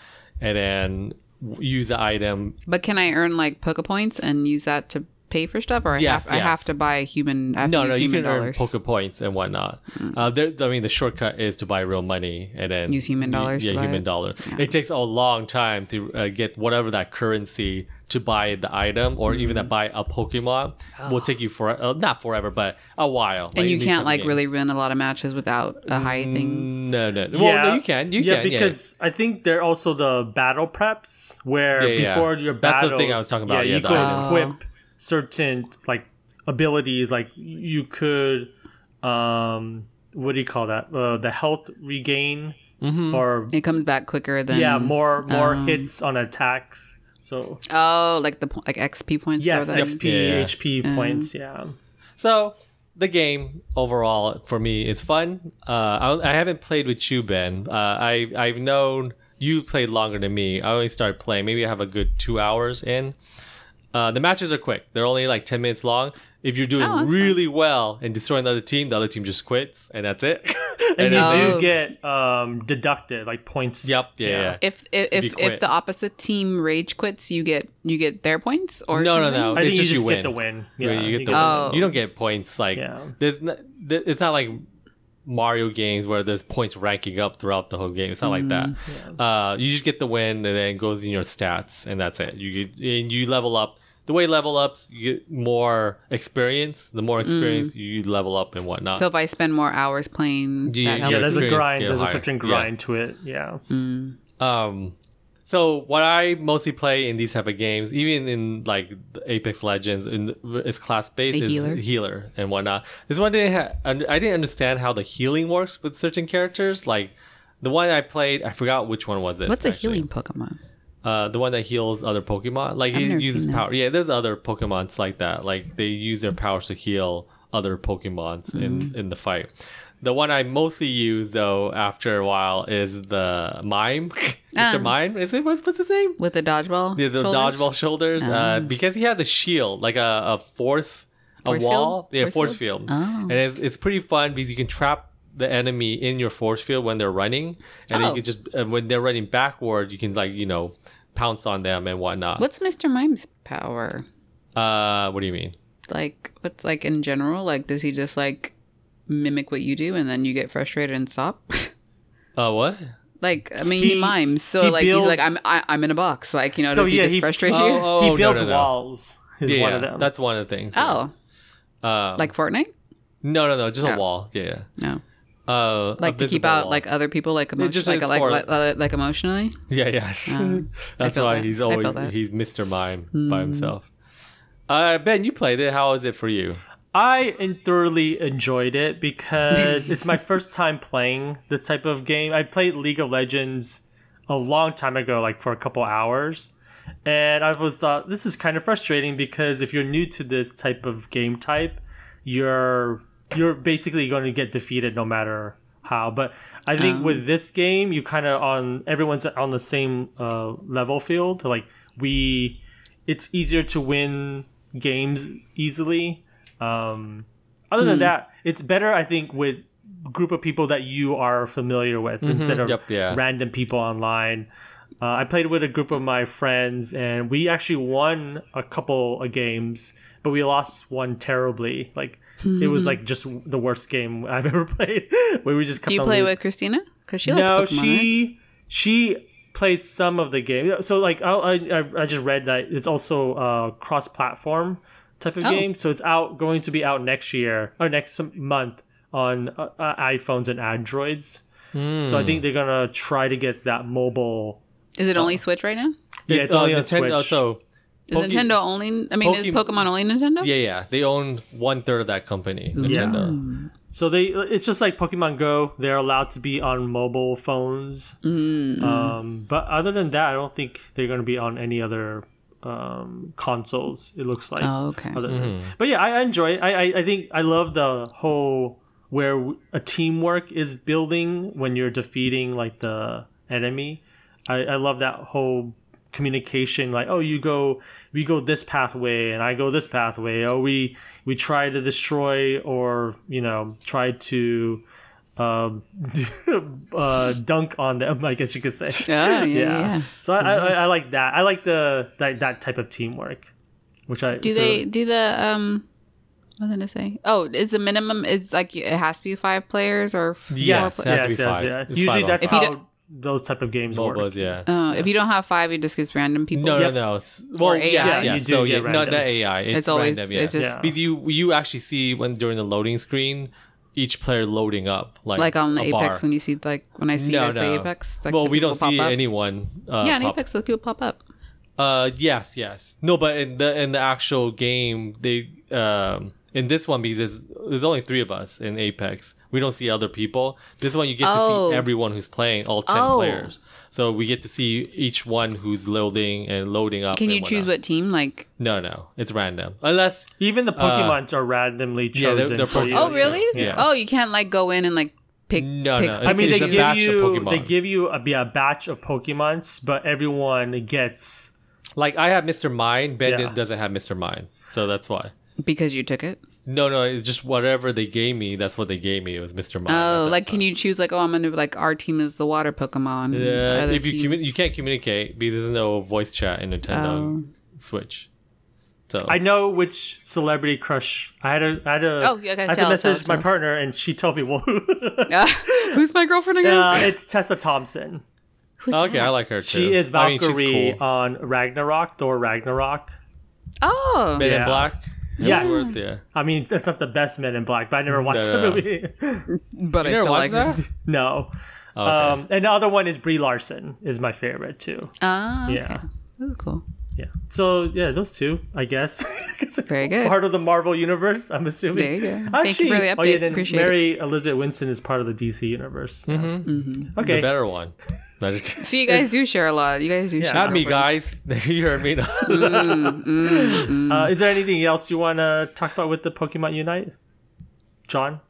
and then use the item. but can I earn like Poke Points and use that to pay for stuff, or I Yes, have I have to buy human? I have No, to no, you human can earn dollars. Hmm. poke points and whatnot. Uh, there, I mean, the shortcut is to buy real money and then Use human y- dollars Yeah, human it? dollar. It takes a long time to uh, get whatever that currency to buy the item or even Hmm. to buy a Pokemon. Will take you for uh, not forever, but a while. and you can't like games. really win a lot of matches without a high thing. No, no. Well, no, you can. You can yeah, can. because I think there are also the battle preps where Yeah, yeah. before your battle, That's the battle, thing I was talking about, yeah, you the could items. equip certain like abilities. Like you could, um, what do you call that? Uh, the health regain, Mm-hmm. or It comes back quicker than yeah, more more um, hits on attacks. So Oh, like the like XP points. yes, throw? XP, Yeah. HP points. Yeah. So the game overall for me is fun. Uh, I, I haven't played with you, Ben. Uh, I I've known you played longer than me. I only started playing. Maybe I have a good two hours in. Uh, the matches are quick. They're only like ten minutes long. If you're doing Oh, that's really well and destroying the other team, the other team just quits, and that's it. [LAUGHS] And you then- Oh. do get um deducted like points. Yep, yeah, yeah. If if if, you if, the opposite team rage quits, you get you get their points or No, no, something? no. I think it's you just just you get the win. Yeah, Yeah, you get the the Oh. win. You don't get points like Yeah. there's not, it's not like Mario games where there's points ranking up throughout the whole game. It's not like that. Mm, Uh, you just get the win and then it goes in your stats and that's it. You get, and you level up. The way level ups, you get more experience. The more experience you level up and whatnot. So if I spend more hours playing, Yeah, that yeah, Yeah, there's a grind. get There's a higher. certain Yeah. grind to it. Yeah. Um, so what I mostly play in these type of games, even in like Apex Legends, in is class based, is healer. healer and whatnot. This one didn't ha- I didn't understand how the healing works with certain characters. Like the one I played, I forgot which one was it. What's a healing Pokemon? Uh, the one that heals other Pokemon. Like I've he never uses seen that. power. Yeah, there's other Pokemons like that. Like they use their powers to heal other Pokemons in Mm. in the fight. The one I mostly use though after a while is the mime, [LAUGHS] Mr. Ah. Mime. Is it what's, what's his name? With the dodgeball? The, the shoulders? dodgeball shoulders. Uh, because he has a shield, like a, a force, a Force wall. field? Yeah, Force force field? field. Oh. And it's, it's pretty fun because you can trap the enemy in your force field when they're running, and then Oh. you can just uh, when they're running backward, you can like you know pounce on them and whatnot. What's Mr. Mime's power? Uh, what do you mean? Like, what's like in general? Like, does he just like mimic what you do and then you get frustrated and stop? [LAUGHS] Uh, what? like, I mean, he, He- mimes, so he like he's like, I'm builds- I, I'm in a box. Like, you know, So, does he yeah, just he- frustrate Oh, you? oh, he builds no, no. walls. Is Yeah, one yeah, of them. that's one of the things. Oh, Uh, like Fortnite? no, no, no, just a Oh. wall. Yeah. No, Uh, like to keep out wall. like other people, like emotion, just like like, like like like emotionally. Yeah, yes. [LAUGHS] Um, That's why that. he's always he's Mr. Mime by himself. Uh, ben, you played it. How was it for you? I thoroughly enjoyed it because [LAUGHS] it's my first time playing this type of game. I played League of Legends a long time ago, like for a couple hours. And I was thought this is kind of frustrating because if you're new to this type of game type, you're you're basically going to get defeated no matter how. But I think with this game, you kind of on everyone's on the same uh, level field. Like we, it's easier to win games easily Um, other Hmm. than that, it's better I think with group of people that you are familiar with instead of Mm-hmm. Yep, yeah. random people online. Uh, I played with a group of my friends, and we actually won a couple of games, but we lost one terribly. Like it was like just the worst game [LAUGHS] I've ever played. [LAUGHS] Where we just kept Do you play losing. with Christina? Because she likes no, Pokemon. right? she she played some of the game. So like I I, I just read that it's also a cross platform type of Oh. game. So it's out going to be out next year or next month on uh, uh, iPhones and Androids. So I think they're gonna try to get that mobile. Is it only Switch right now? Yeah, it's only on Nintendo. Switch. So Is Poke- Nintendo only? I mean, is Poke- Pokemon only Nintendo? yeah, yeah, they own one third of that company, Nintendo. So they it's just like Pokemon Go. They're allowed to be on mobile phones. Um, but other than that, I don't think they're going to be on any other um, consoles. It looks like. Oh, okay. Other than- But yeah, I, I enjoy it. I, I I think I love the whole where a teamwork is building when you're defeating like the enemy. I, I love that whole communication like oh you go we go this pathway and i go this pathway oh we we try to destroy or you know try to um [LAUGHS] uh dunk on them i guess you could say Yeah, yeah, yeah. so I, I i like that i like the that, that type of teamwork which i Do feel- they do the um? What was I gonna say? Oh, is the minimum is like it has to be five players or f- yes It has yes yes, yeah usually that's five. If how don't- those type of games work yeah. Uh, if you don't have five, it just gets random people. No, Yep. no, no. It's- Well, AI. yeah, Yeah, yeah. you do so get yeah, no, random. not AI. It's, It's always- random. Yeah. it's just- Yeah. because you you actually see when during the loading screen, each player loading up like Like on the a Apex bar. when you see like when I see you no, guys play. Apex. Like well, we don't see up. anyone. Uh, Yeah, in pop- Apex, those people pop up. Uh, yes, yes. No, but in the in the actual game, they um in this one because there's, there's only three of us in Apex. We don't see other people. This one you get to Oh. see everyone who's playing, all ten Oh. players. So we get to see each one who's loading and loading up. Can you choose what team? Like, No, no, it's random. Unless even the pokemons are randomly Uh, yeah, they're- chosen they're for you Pokemon. oh really? Yeah. Oh, you can't like go in and like pick. No, pick no, I mean, they a give batch of you they give you a, yeah, a batch of Pokemons, but everyone gets like I have Mr. Mime. Ben Yeah. doesn't have Mr. Mime, so that's why. Because you took it. No, no, it's just whatever they gave me. That's what they gave me. It was Mr. Mime. at Oh, like time. can you choose like oh I'm gonna like our team is the water Pokemon. Yeah, other if you commu- you can't communicate because there's no voice chat in Nintendo Oh. Switch. So I know which celebrity crush. I had a I had a Oh, yeah, okay, I had tell, to message tell, my tell. partner and she told me well [LAUGHS] Who's my girlfriend again? uh, it's Tessa Thompson. Who's okay, that? I like her too. She is I mean, Valkyrie cool. on Ragnarok, Thor Ragnarok. Oh, Men Yeah. in Black. Yes. Hemsworth, yeah. I mean, that's not the best Men in Black, but I never watched No, the no. movie. [LAUGHS] but I You never still watched like that? her. no. Okay. Um, and the other one is Brie Larson is my favorite too. Ah, okay. Yeah. Ooh, cool. Yeah. So yeah, those two, I guess. [LAUGHS] Very good. Part of the Marvel universe, I'm assuming. There you go. Thank you for the update. oh yeah, then Appreciate Mary Elizabeth Winstead is part of the DC universe. the Okay. better one. No, just kidding. So you guys do share a lot. You guys do share. Not me, girlfriends. guys. [LAUGHS] you heard me. Uh, is there anything else you want to talk about with the Pokemon Unite, John?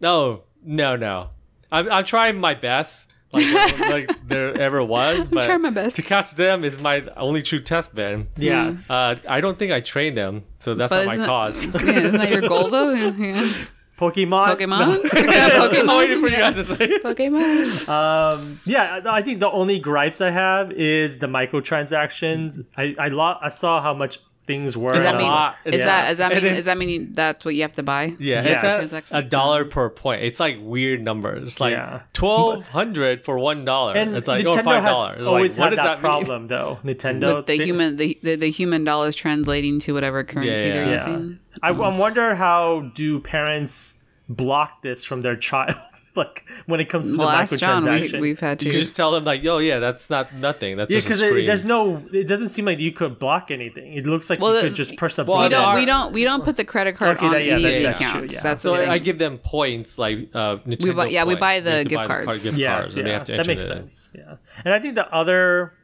no, no, no. I'm, I'm trying my best. Like, like there ever was, [LAUGHS] but trying my best. to catch them is my only true test, man. Yes. Uh, I don't think I trained them, so that's But not my isn't cause. Yeah, isn't that your goal though? [LAUGHS] Yeah. Pokemon. Pokemon. [LAUGHS] [LAUGHS] yeah, Pokemon. Waiting for you guys to say. Pokemon. Um, yeah, I I think the only gripes I have is the microtransactions. I I, lo- I saw how much things were. Does that [LAUGHS] and I mean? was like, Is yeah. that? Is that mean? then- Does that mean that's what you have to buy? Yeah, Yes. it's a dollar per point. It's like weird numbers, like Yeah. twelve hundred for one dollar. And It's like oh, Nintendo or five has dollars. always like, what had does that, that, problem, though. [LAUGHS] Nintendo. With the they- human, the, the the human dollars translating to whatever currency Yeah, they're yeah. Yeah. using. I, I mm-hmm. wonder how do parents block this from their [LAUGHS] child, like when it comes to Well, the ask John. we, we've had mean? to. You just tell them like, "Yo, yeah, that's not nothing. That's yeah, because there's no. It doesn't seem like you could block anything. It looks like Well, you the- could just press a well, we button. don't. We don't. We don't put the credit card Okay, on that- yeah, any that- of the that's true, accounts. yeah. That's so the. I give them points, like uh, Nintendo buy- yeah, we buy the You have to gift buy cards. card, gift yes, cards, and they yeah, have to that makes it in. sense. Yeah, and I think the other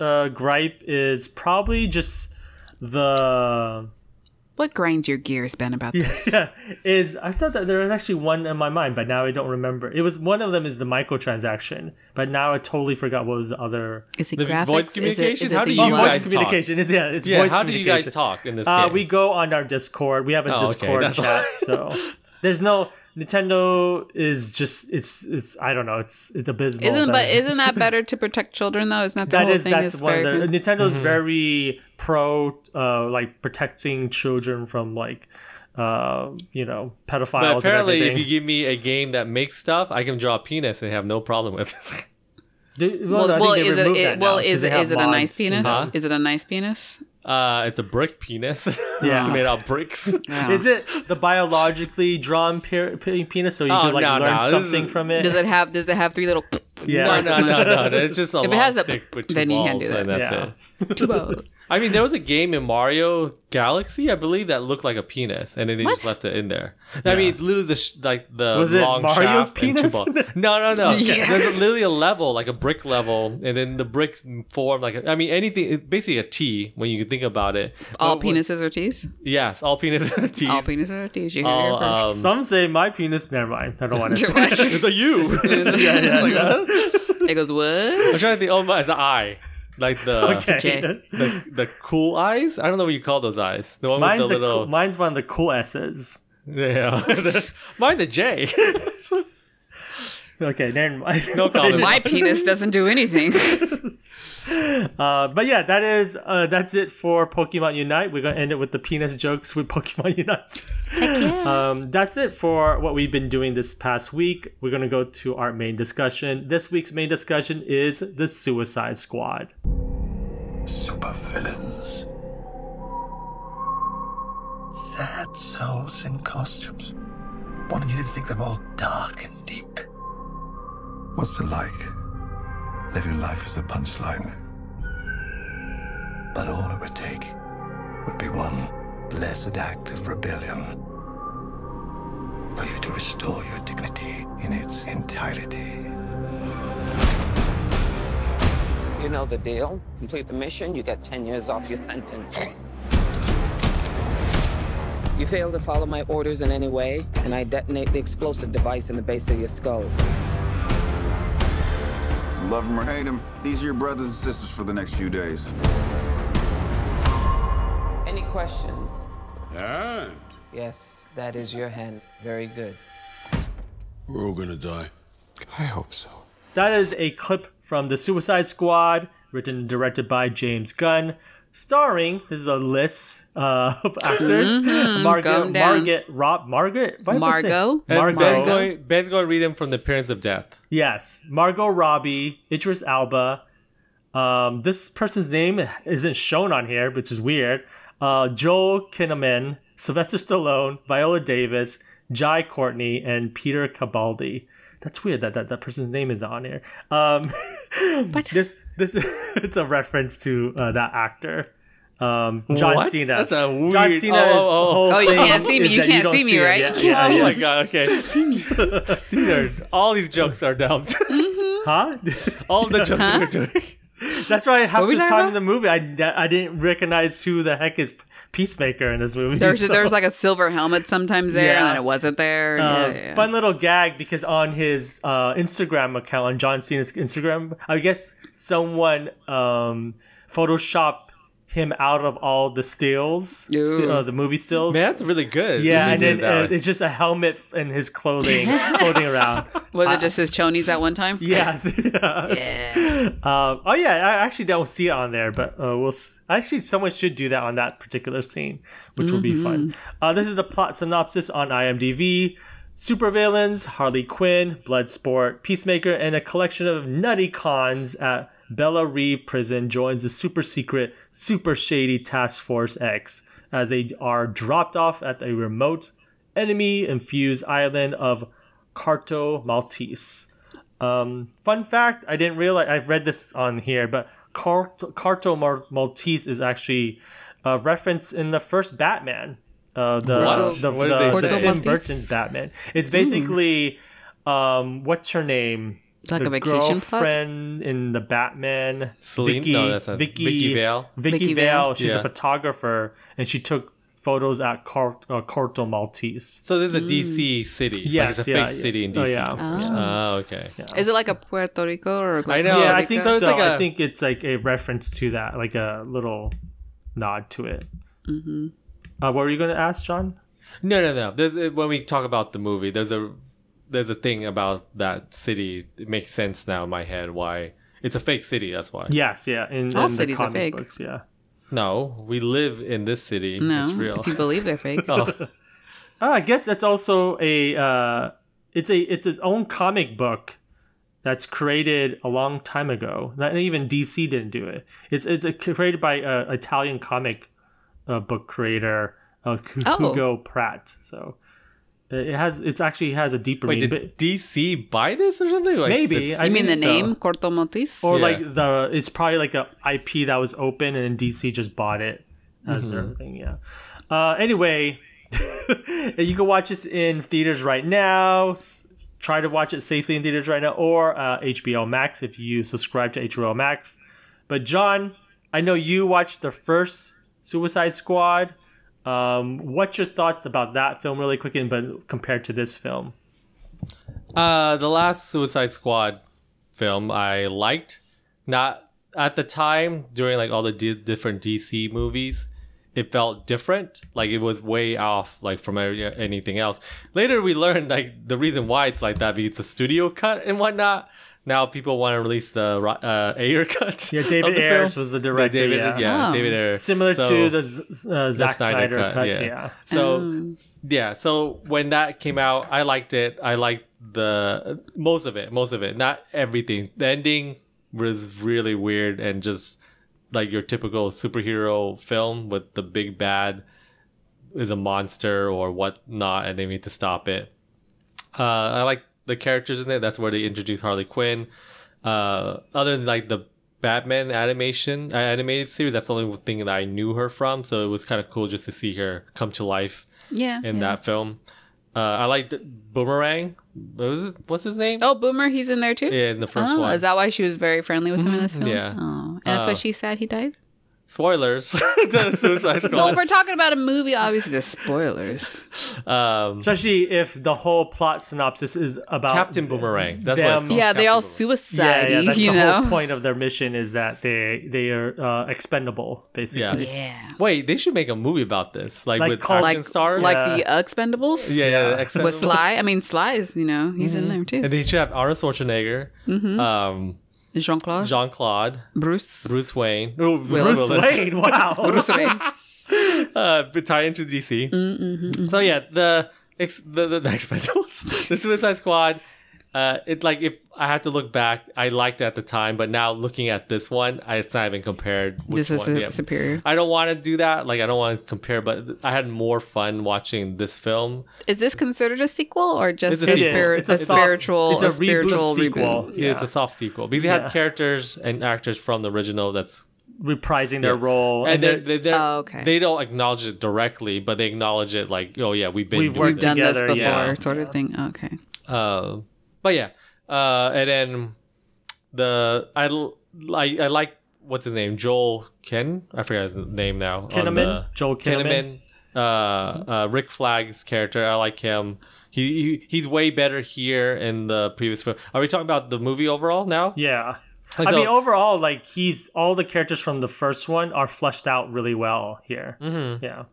uh, gripe is probably just the What grinds your gears, Ben, about this? yeah, [LAUGHS] is I thought that there was actually one in my mind, but now I don't remember. It was one of them is the microtransaction, but now I totally forgot what was the other. Is it The graphics? voice Is it- communication? is it How do you voice guys talk? communication is yeah, it's Yeah, voice how do you guys talk in this Uh, we go on our Discord. We have a Oh, Discord that's all. chat, so there's no Nintendo is just it's it's I don't know it's it's abysmal. Isn't but it's- isn't that [LAUGHS] better to protect children though? Isn't that the that whole is thing? that's is one of very the good? Nintendo's Mm-hmm. very pro uh like protecting children from like uh you know pedophiles. But apparently, and if you give me a game that makes stuff, I can draw a penis and have no problem with it. [LAUGHS] Do- Well, I think well, is it, it well now, 'cause is they it have is it a nice penis? the- Is it a nice penis? Uh, it's a brick penis. [LAUGHS] Yeah. made out of bricks. [LAUGHS] Yeah. Is it the biologically drawn pe- pe- penis, so you Oh, could like no, learn no, something from it? Does it have does it have three little Yeah. No, no, no, no, no. [LAUGHS] It's just a If it long has a- with two then you can't do that. and that's Yeah. it. two balls? I mean, there was a game in Mario Galaxy, I believe, that looked like a penis, and then they just left it in there. I mean, literally the sh- like the Was it long Mario's shaft and two penis balls. in? No, no, no. [LAUGHS] Yeah. There's a, literally a level, like a brick level, and then the bricks form like a, I mean, anything. It's basically a T when you think about it. All But when- penises are T's. Yes, all penises are T's. All penises are T's. You hear All, here um, Some say my penis. Never mind. I don't want to. [LAUGHS] [LAUGHS] it's a U. yeah, yeah. It's like, what? It goes what? I'm what? trying to think. Oh my, it's an eye. Like the, [LAUGHS] okay. J. the the cool eyes. I don't know what you call those eyes. The one Mine's with the little. cool, mine's one of the cool S's. Yeah. [LAUGHS] Mine the J. [LAUGHS] [LAUGHS] Okay, never mind. No [LAUGHS] comment. My penis doesn't do anything. [LAUGHS] Uh, but yeah, that is uh, that's it for Pokemon Unite. We're gonna end it with the penis jokes with Pokemon Unite. Um, that's it for what we've been doing this past week. We're gonna go to our main discussion. This week's main discussion is the Suicide Squad. Supervillains. Sad souls in costumes. Wanting you to think they're all dark and deep. What's it like? Living life as a punchline. But all it would take would be one blessed act of rebellion. For you to restore your dignity in its entirety. You know the deal. Complete the mission, you get 10 years off your sentence. You fail to follow my orders in any way, and I detonate the explosive device in the base of your skull. Love him or hate him, these are your brothers and sisters for the next few days. Any questions? And Yes, that is your hand. Very good. we're all gonna die. I hope so. That is a clip from the Suicide Squad, written and directed by James Gunn, starring this is a list uh, of [LAUGHS] actors: Margaret, calm down. Margaret, Rob, Margaret, what did I? Margot. Margot. Ben's going, Ben's going to read them from the Appearance of Death. Yes, Margot Robbie, Idris Elba. Um, this person's name isn't shown on here, which is weird. Uh, Joel Kinnaman, Sylvester Stallone, Viola Davis, Jai Courtney, and Peter Capaldi. That's weird that that, that person's name is on here. Um, [LAUGHS] This this [LAUGHS] it's a reference to uh, that actor. Um, John What? Cena. That's a weird- John Cena. oh, is oh, oh. whole Oh, you can't see me. You can't don't see me, him. right? Yeah, You yeah, can't Oh my god, okay. [LAUGHS] These are all these jokes are dumb. Huh? all the jokes Huh? we're doing. [LAUGHS] That's why half the time talking in the movie, I, I didn't recognize who the heck is Peacemaker in this movie. There's [LAUGHS] so- there's like a silver helmet sometimes there, and Yeah. then it wasn't there. Uh, yeah, yeah. Fun little gag because on his uh, Instagram account, on John Cena's Instagram, I guess someone um, photoshopped him out of all the stills, Ooh. sti- uh, the movie stills. Man, that's really good. yeah, and then it uh, it's just a helmet and his clothing [LAUGHS] floating around. Was it just his chonies at one time? Yes. [LAUGHS] yes. Um, oh yeah, I actually don't see it on there, but uh, we'll. s- Actually, someone should do that on that particular scene, which will be fun. Uh, this is the plot synopsis on IMDb. Supervillains, Harley Quinn, Bloodsport, Peacemaker, and a collection of nutty cons at Belle Reve Prison joins the super secret, super shady Task Force X as they are dropped off at a remote, enemy-infused island of Corto Maltese. Um, fun fact: I didn't realize I've read this on here, but Corto, Corto Maltese is actually a reference in the first Batman. Uh, the What? the, What the, the? Tim Burton's Batman. It's basically um, what's her name? It's like the a vacation plot? girlfriend in the Batman. Celine? Vicki, No, that's not- Vicki, Vicki Vale. Vicki, Vicki Vale. Vale? She's Yeah. a photographer, and she took photos at Car- uh, Corto Maltese. So this is a DC city. like it's a yeah, fake yeah. city in DC. Oh, DC. yeah. Oh, okay. Is it like a Puerto Rico or like I know. yeah, I think so. So it's like I a- think it's like a reference to that, like a little nod to it. Mm-hmm. Uh, what were you going to ask, John? No, no, no. There's uh, when we talk about the movie, there's a there's a thing about that city. It makes sense now in my head why it's a fake city. That's why. Yes, yeah. In, All in the cities are comic fake. books, yeah. No, we live in this city. No, it's real. if you believe they're fake. [LAUGHS] oh, Oh, I guess that's also a uh, it's a it's its own comic book that's created a long time ago. Not even DC didn't do it. It's it's a, created by a Italian comic uh, book creator uh, Oh. Hugo Pratt. So it has it's actually has a deeper wait, meaning. did but- DC buy this or something? Like, Maybe. it's- I you mean the so. name Corto Maltese? or Yeah. like the it's probably like a IP that was open and then DC just bought it as their Mm-hmm. thing. Yeah. Uh, anyway, [LAUGHS] you can watch this in theaters right now. Try to watch it safely in theaters right now, or uh, HBO Max if you subscribe to HBO Max. But John, I know you watched the first Suicide Squad. Um, what's your thoughts about that film, really quick, but compared to this film? Uh, the last Suicide Squad film I liked. Not at the time during like all the di- different DC movies, it felt different. Like it was way off like from anything else. Later we learned like the reason why it's like that because it's a studio cut and whatnot. Now people want to release the ro- uh, Ayer cut. Yeah, [LAUGHS] David the Ayers was the The director. David, yeah. yeah, Oh. David Ayer. Similar So- to the uh, Zack Snyder Snyder, cut, cut, yeah. yeah. So Um, yeah, so when that came out, I liked it. I liked the most of it, most of it, not everything. The ending was really weird and just like your typical superhero film with the big bad is a monster or whatnot, and they need to stop it. Uh, I like the characters in it. That's where they introduced Harley Quinn. Uh, other than like the Batman animation uh, animated series, that's the only thing that I knew her from. So it was kind of cool just to see her come to life yeah. in yeah. that film. Uh, I liked Boomerang. What was it? What's his name? Oh, Boomer, he's in there too. yeah, in the first oh, one. is that why she was very friendly with him in this [LAUGHS] film? yeah. Oh, and that's why Uh, she's sad he died. Spoilers. [LAUGHS] to Suicide Squad. Well, if we're talking about a movie, obviously the spoilers. um, Especially if the whole plot synopsis is about Captain Boomerang. That's what it's them- called. yeah, they all suicide. Yeah, yeah, that's you the know. whole point of their mission is that they they are uh, expendable, basically. Yeah. Yeah. Wait, they should make a movie about this, like, Like with called- action Like stars. like Yeah. the Expendables. yeah, yeah, Yeah. Expendables. With Sly, I mean Sly is you know he's in there too. and they should have Arnold Schwarzenegger, Mm-hmm. um, Jean Claude, Jean Claude, Bruce, Bruce Wayne, oh, Willis. Bruce Wayne, wow. [LAUGHS] Bruce Wayne. uh, but tie into DC. Mm-hmm, So yeah, the ex- the the, the Expendables, [LAUGHS] the Suicide Squad. Uh, it's like if I had to look back, I liked it at the time, but now looking at this one, I, it's not even compared. which This is one, su- yeah. superior. I don't want to do that. Like I don't want to compare, but I had more fun watching this film. Is this considered a sequel or just It's a a, sequel. spirit, It's a, a soft- spiritual, it's a a spiritual reboot sequel. reboot? Yeah. It's a soft sequel because you Yeah. had characters and actors from the original. That's Reprising their Yeah. role, and, and, they're, they're, they're, they're- Oh, okay. they don't acknowledge it directly, but they acknowledge it like, oh yeah, we've been We've doing worked this. Done this before, yeah. sort of thing. Okay. Uh, but yeah, uh, and then the I I like what's his name? Joel Ken? I forget his name now. Kinnaman, Joel Kinnaman. Kinnaman, uh, uh, Rick Flag's character. I like him. He, he he's way better here in the previous film. Are we talking about the movie overall now? Yeah. [LAUGHS] So- I mean, overall, like he's all the characters from the first one are fleshed out really well here. Mm-hmm. Yeah,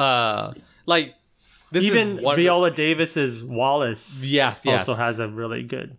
uh like this even Viola Davis's Wallace yes yes also has a really good.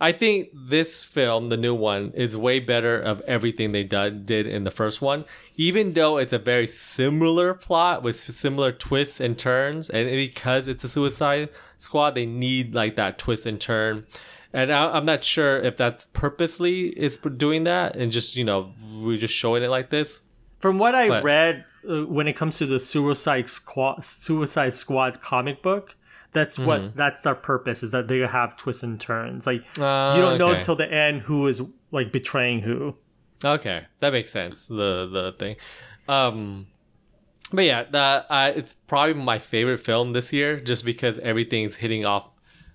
I think this film, the new one, is way better of everything they done, did in the first one. Even though it's a very similar plot with similar twists and turns, and because it's a Suicide Squad, they need like that twist and turn. And I, I'm not sure if that's purposely is doing that, and just you know we're just showing it like this. From what I But- read, uh, when it comes to the Suicide Squad, Suicide Squad comic book, that's Mm-hmm. what that's their purpose is that they have twists and turns. Like Ah, you don't know until the end who is like betraying who. Okay, that makes sense. The the thing, um, but yeah, that uh, it's probably my favorite film this year, just because everything's hitting off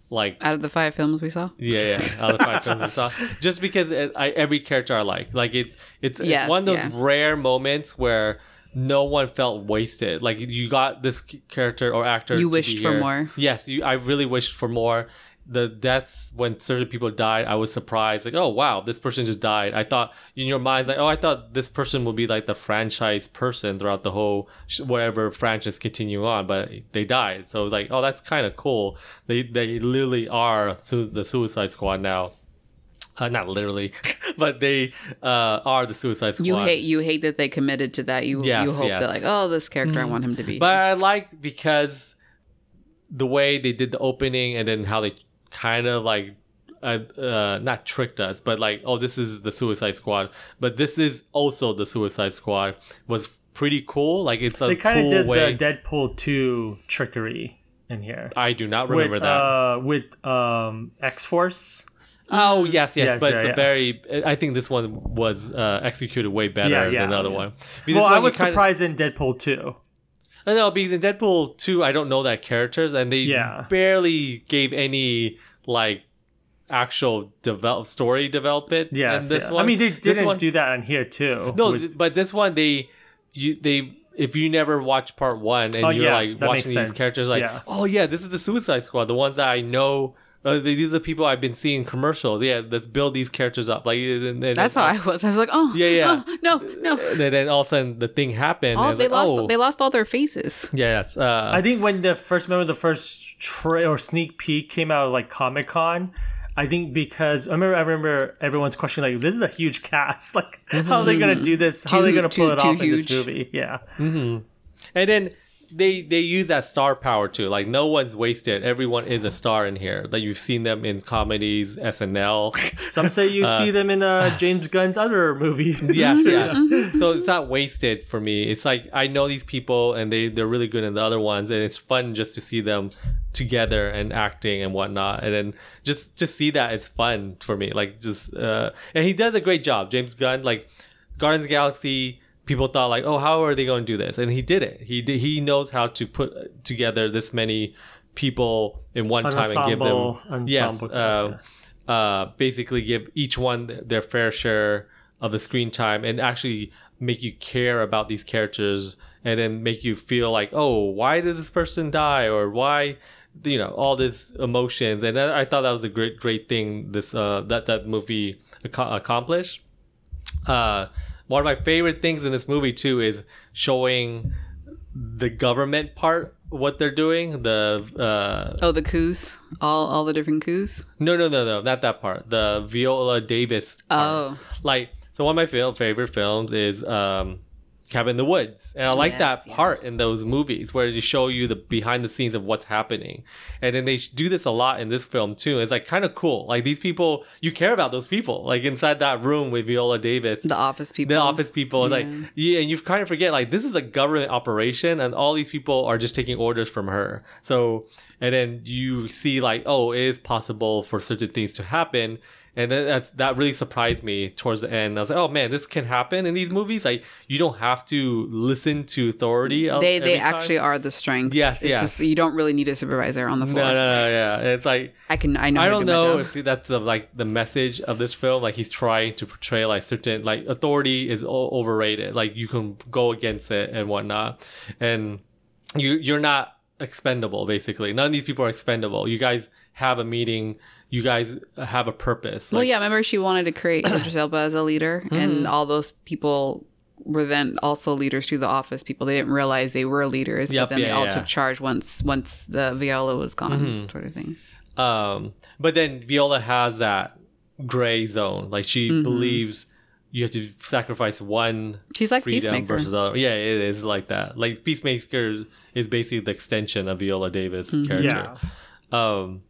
like Out of the five films we saw, Yeah, yeah. Out of the five [LAUGHS] films we saw, just because it, I, every character I like, like it, it's, Yes, it's one of those yeah. rare moments where no one felt wasted. Like you got this character or actor. You wished for more. Yes, you, I really wished for more. The deaths when certain people died, I was surprised. Like, oh wow, this person just died. I thought in your minds, like, oh, I thought this person would be like the franchise person throughout the whole sh- whatever franchise continue on, but they died. So it was like, oh, that's kind of cool. They they literally are the Suicide Squad now. Uh, not literally, [LAUGHS] but they uh, are the Suicide Squad. You hate you hate that they committed to that. You Yes, you hope yes. that like oh this character I want him to be. But I like because the way they did the opening and then how they kind of like uh, uh not tricked us, but like oh this is the Suicide Squad, but this is also the Suicide Squad was pretty cool. Like it's a They kind of cool did way. the Deadpool 2 trickery in here. I do not remember with, that. Uh, with um, X Force. Oh yes, yes, Yes, but yeah, it's a yeah. very. I think this one was uh, executed way better Yeah, yeah, than the other yeah. one. Well, Because I one you was surprised in Deadpool 2. I know because in Deadpool 2, I don't know that characters, and they Yeah. barely gave any like actual develop story development. Yes, in this yeah. one. I mean, they didn't one- do that on here too. No, with- but this one they you they if you never watched part one and Oh, you're yeah, like watching these sense. characters, like Yeah. oh yeah, this is the Suicide Squad, the ones that I know. Uh, these are the people I've been seeing commercials. Yeah, let's build these characters up. Like and, and That's how I was. I was like oh Yeah, yeah. oh, no no. And then all of a sudden the thing happened. Oh, and they like, lost oh, they lost all their faces. yeah, that's uh, I think when the first remember the first tra- or sneak peek came out of like Comic Con, I think because I remember I remember everyone's question like this is a huge cast. [LAUGHS] Like how are they gonna do this? How are they gonna pull too- it too off in this movie? Yeah. and then they they use that star power too. Like no one's wasted. Everyone is a star in here. Like you've seen them in comedies, SNL. [LAUGHS] Some say you see them in uh, [LAUGHS] James Gunn's other movies. [LAUGHS] yes, yes. so it's not wasted for me. It's like I know these people and they they're really good in the other ones, and it's fun just to see them together and acting and whatnot. And then just just see that is fun for me. Like just uh, and he does a great job. James Gunn, like Guardians of the Galaxy. People thought like, oh, how are they going to do this? And he did it. He did, he knows how to put together this many people in one An time and give them yes, uh, cast, uh, basically give each one their fair share of the screen time and actually make you care about these characters and then make you feel like oh why did this person die or why you know all these emotions and I, I thought that was a great great thing this uh that that movie ac- accomplished uh one of my favorite things in this movie too is showing the government part what they're doing the uh Oh, the coups, all all the different coups. no, no, no, no, not that part. The Viola Davis. Part. Oh. like so. One of my favorite films is um, Cabin in the Woods, and I like Yes, that yeah. part in those movies where they show you the behind the scenes of what's happening, and then they do this a lot in this film too. It's like kind of cool. Like these people, you care about those people. Like inside that room with Viola Davis, The office people. the office people it's like Yeah. yeah and you kind of forget like this is a government operation and all these people are just taking orders from her so and then you see like oh it is possible for certain things to happen and then that's that really surprised me towards the end i was like oh man this can happen in these movies like you don't have to listen to authority They they time. actually are the strength. Yes, it's yes. Just, you don't really need a supervisor on the no floor. no no yeah it's like I can I know. I don't do know if that's the, like the message of this film. Like he's trying to portray like certain like authority is o- overrated. Like you can go against it and whatnot, and you you're not expendable. Basically, none of these people are expendable. You guys have a meeting. You guys have a purpose. well, yeah. Remember, she wanted to create [COUGHS] Idris Elba as a leader, Mm-hmm. and all those people were then also leaders through the office people. They didn't realize they were leaders, Yep, but then they all yeah. Mm-hmm. took charge once once the Viola was gone, sort of thing. Um, but then Viola has that gray zone. Like she Mm-hmm. believes you have to sacrifice one She's like freedom Peacemaker. versus the other. Yeah, it is like that. Like Peacemaker is basically the extension of Viola Davis' Mm-hmm. character. Yeah. Um,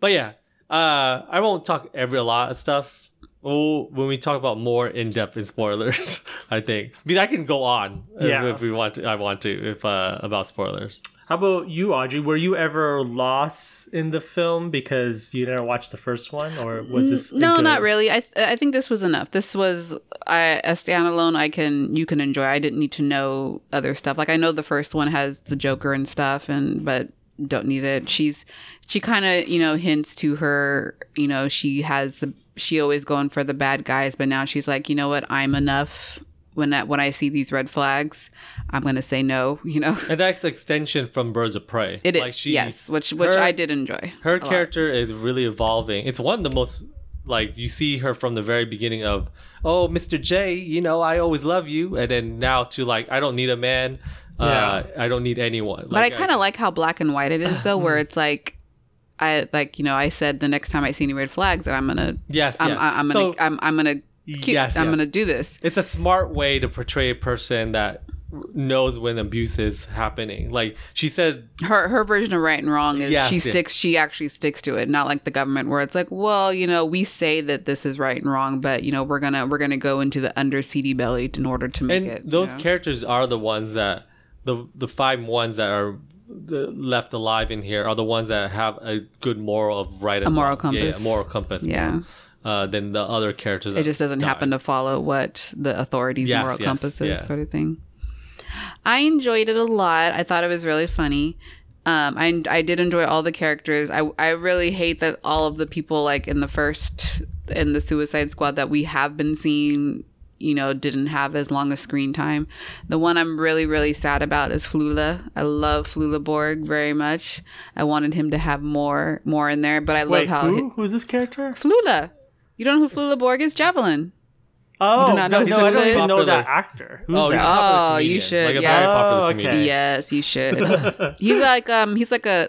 but yeah, uh, I won't talk every a lot of stuff. Oh, when we talk about more in depth in spoilers, [LAUGHS] I think because I can go on Yeah. if, we want to. I want to if uh, about spoilers. How about you, Audrey? Were you ever lost in the film because you never watched the first one, or was this? no good- not really i th- i think this was enough this was I, a standalone i can you can enjoy i didn't need to know other stuff like i know the first one has the joker and stuff and but don't need it she's she kind of you know hints to her you know she has the she always going for the bad guys but now she's like you know what i'm enough when I, when I see these red flags, I'm gonna say no. [LAUGHS] You know, And that's extension from Birds of Prey. it is Like, she- yes, which which her- I did enjoy. Her a lot. character is really evolving. It's one of the most like you see her from the very beginning of oh Mr. J, you know I always love you, and then now to like I don't need a man. Uh, I don't need anyone. But I kind of like how black and white it is though, where [CLEARS THROAT] it's like. I like you know I said the next time I see any red flags that I'm gonna Yes, I'm, yeah. I, I'm gonna So- I'm, I'm gonna keep, Yes, I'm yes. gonna do this it's a smart way to portray a person that knows when abuse is happening. Like she said, her her version of right and wrong is Yes, she yeah. sticks she actually sticks to it not like the government where it's like well you know we say that this is right and wrong but you know we're gonna we're gonna go into the under seedy belly in order to make and it you those know? characters are the ones that the the five ones that are left alive in here are the ones that have a good moral of right and A moral wrong. Compass. yeah, moral compass. Yeah. Uh, than the other characters. it just doesn't happen to follow what the authorities Yes, moral yes, compass is yeah. sort of thing i enjoyed it a lot i thought it was really funny um, I, I did enjoy all the characters. I, I really hate that all of the people like in the first in the Suicide Squad that we have been seeing, you know, didn't have as long a screen time. The one I'm really really sad about is Flula. I love Flula Borg very much. I wanted him to have more more in there, but I love how who? Who's this character? Flula. You don't know who Flula Borg is? Javelin. Oh, do not know no, who no, I don't even is? know that actor. Who's Oh, he's that? popular Oh, you should, Like a yeah. very popular Oh, okay. comedian. Yes, you should. [LAUGHS] he's like um he's like a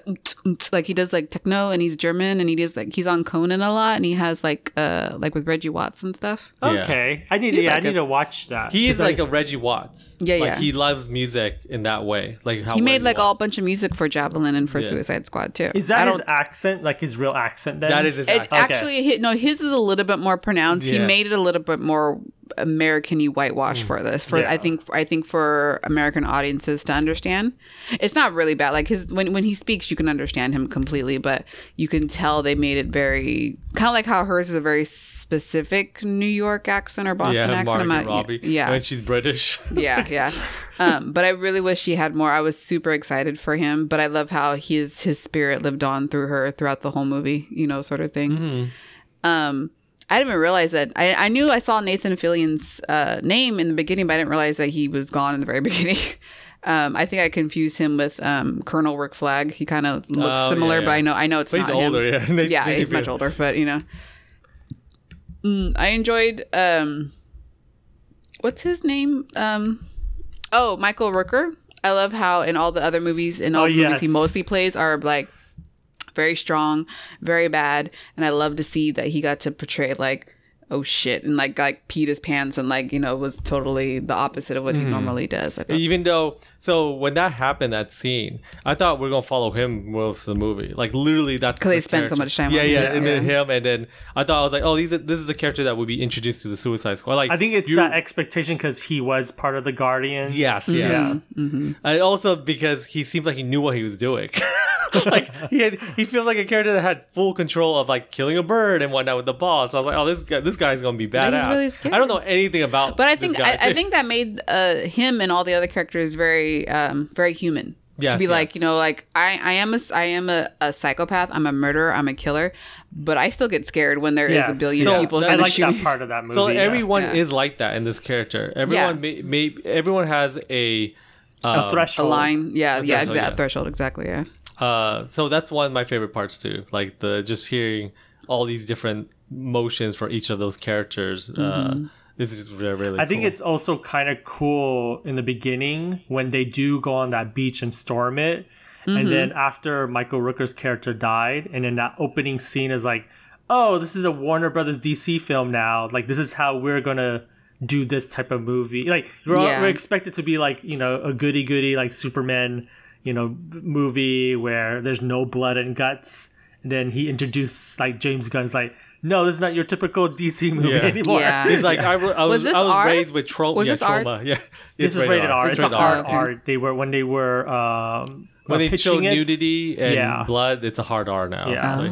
like he does like techno and he's German and he does like he's on Conan a lot and he has like uh like with Reggie Watts and stuff. Yeah. Okay, I need. You'd Yeah, I need it. to watch that. He is I- like a Reggie Watts. Yeah, like yeah. He loves music in that way. Like how He made Reggie like all Watts. bunch of music for Javelin and for Yeah. Suicide Squad too. Is that don't- his accent? Like his real accent? Then That is his It accent. Okay. actually hi- no, his is a little bit more pronounced. He made it a little bit more American-y whitewash for this. For Yeah. I think I think for American audiences to understand. It's not really bad. Like his when when he speaks you can understand him completely, but you can tell they made it very kind of like how hers is a very specific New York accent or Boston yeah, accent. Not- Robbie. yeah. when she's British. [LAUGHS] yeah, yeah. Um, but I really wish she had more. I was super excited for him, but I love how his his spirit lived on through her throughout the whole movie, you know, sort of thing. Mm-hmm. Um, I didn't even realize that. I, I knew I saw Nathan Fillion's uh, name in the beginning, but I didn't realize that he was gone in the very [LAUGHS] beginning. Um, I think I confused him with um, Colonel Rick Flag. He kind of looks Oh, similar, yeah, but. I know I know it's But he's not him. older, yeah. [LAUGHS] Nathan yeah, he's much older, but you know. Mm, I enjoyed um what's his name? Um oh, Michael Rooker. I love how in all the other movies in all Oh, the movies he mostly plays are like very strong, very bad, and I love to see that he got to portray like oh shit and like like peed his pants and like you know was totally the opposite of what Mm-hmm. he normally does. I thought Even though, so when that happened, that scene, I thought we are gonna follow him most of the movie. Like literally, that's 'Cause they the spent so much time Yeah, on yeah, him. and then him, and then I thought I was like, oh, these are, this is a character that would be introduced to the Suicide Squad. Like I think it's that expectation because he was part of the Guardians. Yes, Mm-hmm. yeah. yeah. And also because he seems like he knew what he was doing. [LAUGHS] like he had, he feels like a character that had full control of like killing a bird and whatnot with the ball. So I was like, oh, this guy, this guy's gonna be badass. really scary. I don't know anything about. But I this think guy, I, I think that made uh, him and all the other characters very um, very human. Yes, to be like you know like I, I am a I am a, a psychopath. I'm a murderer. I'm a killer. But I still get scared when there is Yes. a billion So people. that- I kinda like shooting. that part of that movie. So yeah. everyone Yeah. is like that in this character. Everyone may, may everyone has a. a Uh, a threshold. line. Yeah, yeah, threshold, exact yeah. threshold. Exactly. Yeah. uh, so that's one of my favorite parts too. Like the just hearing all these different motions for each of those characters. Uh, this is really, really I think cool. it's also kind of cool in the beginning when they do go on that beach and storm it. And then after Michael Rooker's character died, and then that opening scene is like, oh, this is a Warner Brothers DC film now. Like, this is how we're going to do this type of movie. Like, we're, Yeah. we're expected to be like, you know, a goody goody, like Superman, you know, movie where there's no blood and guts. And then he introduced like James Gunn's like, no, this is not your typical DC movie Yeah. anymore. Yeah. [LAUGHS] It's like I, I was, Was I was raised with trauma. Was yeah, this R? trauma. Yeah, [LAUGHS] This is rated R. It's, a rated hard okay. R. They were when they were um When they show pitching it. nudity and Yeah. blood, it's a hard R now. Yeah. Like,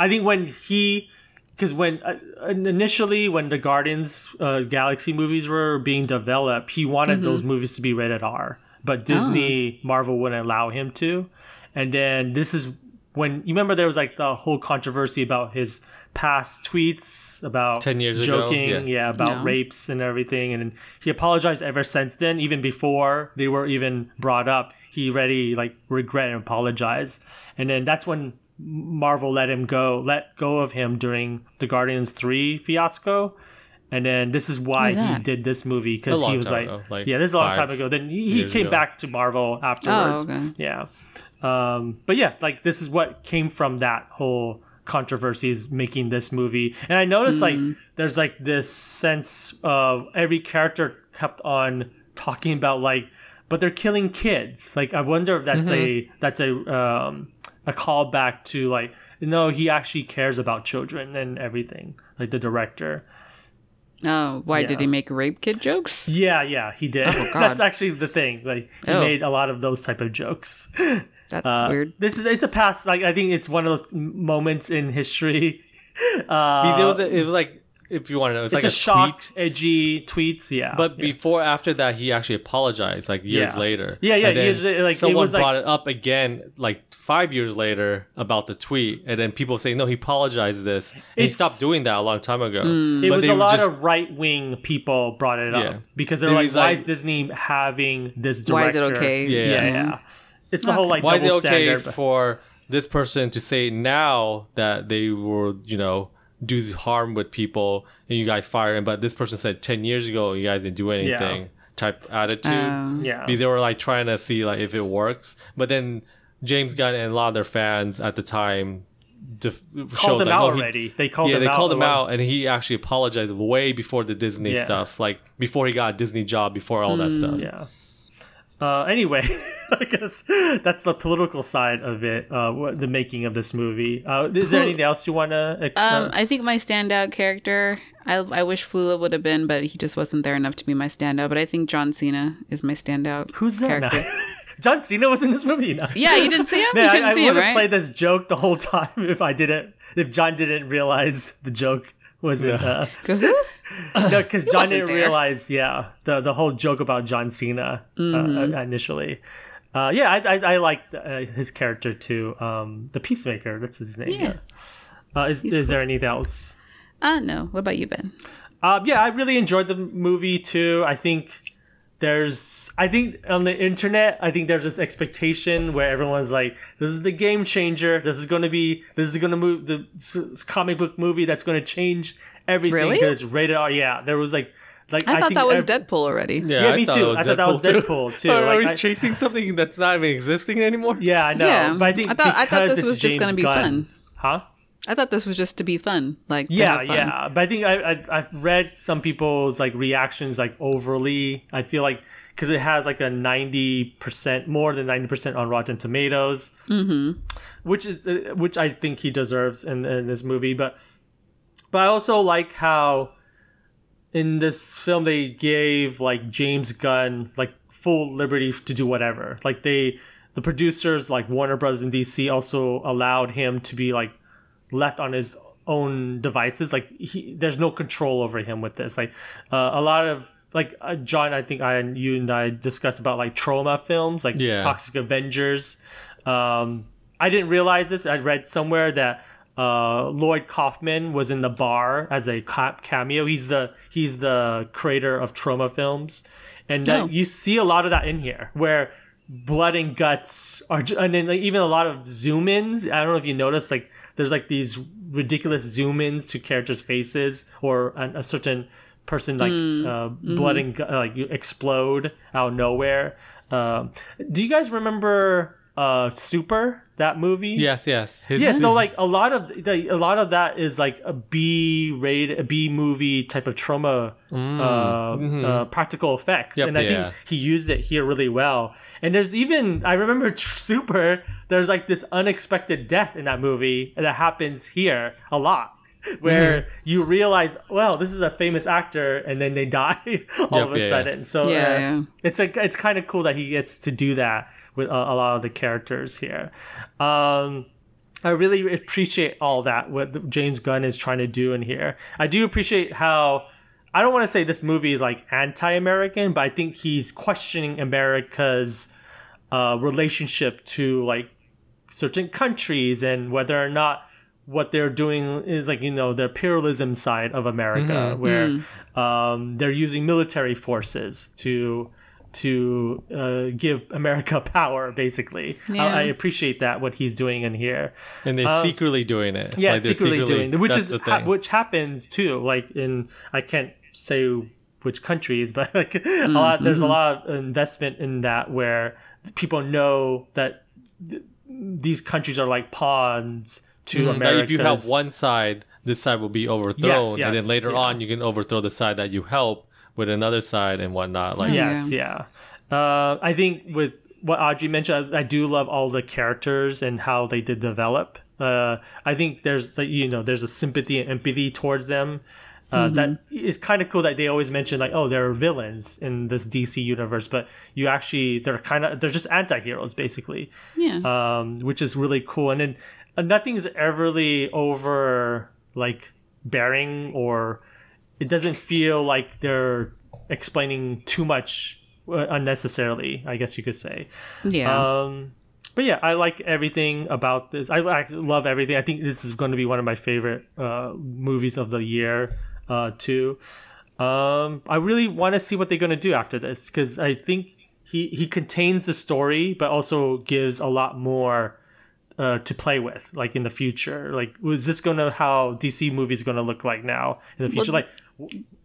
I think when he, because when uh, initially when the Guardians uh, Galaxy movies were being developed, he wanted Mm-hmm. those movies to be rated R, Oh. but Disney Marvel wouldn't allow him to. And then this is when you remember there was like the whole controversy about his past tweets about 10 years ago, joking, yeah. yeah, about No. rapes and everything, and he apologized ever since then. Even before they were even brought up, he already like regret and apologized, and then that's when Marvel let him go, let go of him during the Guardians three fiasco. And then this is why he did this movie because he was like, like yeah, this is a long time ago. Then he, he came ago. back to Marvel afterwards. Oh, okay. Yeah. Um, but yeah, like this is what came from that whole controversies making this movie. And I noticed like there's like this sense of every character kept on talking about like, but they're killing kids. Like I wonder if that's a that's a um, a callback to like no, he actually cares about children and everything. Like the director. Oh, why did he make rape kid jokes? Yeah, yeah, he did. Oh, [LAUGHS] that's actually the thing. Like he Oh. made a lot of those type of jokes. [LAUGHS] That's Uh, weird. This is it's a past. Like I think it's one of those moments in history. [LAUGHS] Uh, it was it was like if you want to know, it's, it's like a, shock, tweet. edgy tweets. Yeah, But yeah. before after that, he actually apologized like years Yeah. later. Yeah, yeah, And then years later, like, it someone was, like- brought it up again like five years later about the tweet, and then people say no, he apologized this. And he stopped doing that a long time ago. it But was a lot just- of right wing people brought it up Yeah. because they're It like, why like- is Disney having this Why director? is it okay? Yeah. Yeah, Mhm. Yeah. It's the whole like Why is it okay standard. but- for this person to say now that they were, you know, do harm with people and you guys fire him, but this person said ten years ago you guys didn't do anything type attitude. Um, yeah, because they were like trying to see like if it works. But then James Gunn and a lot of their fans at the time def- called them like, out oh, he- already. they called yeah, them they out. called a him out, and he actually apologized way before the Disney Yeah. stuff, like before he got a Disney job, before all that stuff. Yeah. Uh, anyway, [LAUGHS] I guess that's the political side of it, uh, the making of this movie. Uh, is there anything else you want to? Um, I think my standout character, I, I wish Flula would have been, but he just wasn't there enough to be my standout. But I think John Cena is my standout. Who's that? [LAUGHS] John Cena was in this movie. No. Yeah, you didn't see him. [LAUGHS] Man, you I, I would have right? played this joke the whole time if I didn't, if John didn't realize the joke [LAUGHS] [LAUGHS] wasn't. Uh, no, because John didn't there. realize. Yeah, the the whole joke about John Cena Mm-hmm. uh, initially. Uh, yeah, I I, I like uh, his character too. Um, the Peacemaker. That's his name. Yeah. Uh, is is there anything else? Uh, no. What about you, Ben? Um, yeah, I really enjoyed the movie too. I think there's, I think on the internet, I think there's this expectation where everyone's like, "This is the game changer. This is going to be, this is going to move the s- s- comic book movie that's going to change everything Really? because it's rated R." Yeah, there was like, like I, thought think that was ev- Deadpool already. Yeah, me too. I thought that was Deadpool, too. Are, [LAUGHS] Like, we I- chasing something that's not even existing anymore? Yeah, I know. Yeah. but I think I thought- I thought because this it's was just James gonna be Gunn- fun. huh? I thought this was just to be fun. Like, yeah fun. yeah but i think I, I i've read some people's like reactions like overly i feel like because it has like a 90% more than 90% on rotten tomatoes mm-hmm. which is uh, which i think he deserves in, in this movie but but i also like how in this film they gave like james gunn like full liberty to do whatever like they the producers like warner brothers and dc also allowed him to be like left on his own devices like he there's no control over him with this. Like uh, a lot of like uh, john i think i and you and i discussed about like Troma films like Yeah. toxic avengers. Um i didn't realize this. I read somewhere that uh lloyd kaufman was in the bar as a ca- cameo. He's the he's the creator of Troma films. And that Oh. you see a lot of that in here where blood and guts are and then like even a lot of zoom ins i don't know if you noticed like there's like these ridiculous zoom ins to characters faces or an, a certain person like uh, blood and gu- like you explode out of nowhere. Um, do you guys remember uh super that movie Yes, yes. His, yeah, so like a lot of the, a lot of that is like a B rated, a B movie type of Troma, uh, uh, practical effects, Yep, and I yeah. think he used it here really well. And there's even I remember [LAUGHS] Super. There's like this unexpected death in that movie that happens here a lot. [LAUGHS] Where you realize, well, this is a famous actor, and then they die [LAUGHS] all Yep, of a yeah, yeah. sudden. So Yeah, uh, yeah. it's like it's kind of cool that he gets to do that with a, a lot of the characters here. Um, I really appreciate all that what James Gunn is trying to do in here. I do appreciate how I don't want to say this movie is like anti-American, but I think he's questioning America's uh, relationship to like certain countries and whether or not what they're doing is like you know the imperialism side of America, Mm-hmm. where um, they're using military forces to to uh, give America [LAUGHS] power. Basically, Yeah. I, I appreciate that what he's doing in here. and they're secretly doing it. Yeah, Like, they're secretly, doing which is ha- which happens too. Like in I can't say which countries, [LAUGHS] but like Mm, a lot, there's a mm-hmm. lot of investment in that where people know that th- these countries are like pawns to Like, America. if you help one side, this side will be overthrown, and yes, then later yeah. on you can overthrow the side that you help with another side and whatnot. Like Yes, yeah. Uh, I think with what Audrey mentioned, I, I do love all the characters and how they did develop. Uh, I think there's the, you know there's a sympathy and empathy towards them. Uh, That it's kind of cool that they always mention like oh there are villains in this DC universe, but you actually they're kind of they're just anti-heroes basically, Yeah. um, which is really cool. And then nothing's everly over like bearing or it doesn't feel like they're explaining too much uh, unnecessarily i guess you could say. Yeah. um but yeah i like everything about this. I, I love everything. I think this is going to be one of my favorite uh movies of the year uh too. Um i really want to see what they're going to do after this because i think he he contains the story but also gives a lot more uh, to play with, like in the future. Like, was this gonna how DC movies going to look like now in the future? Well, like,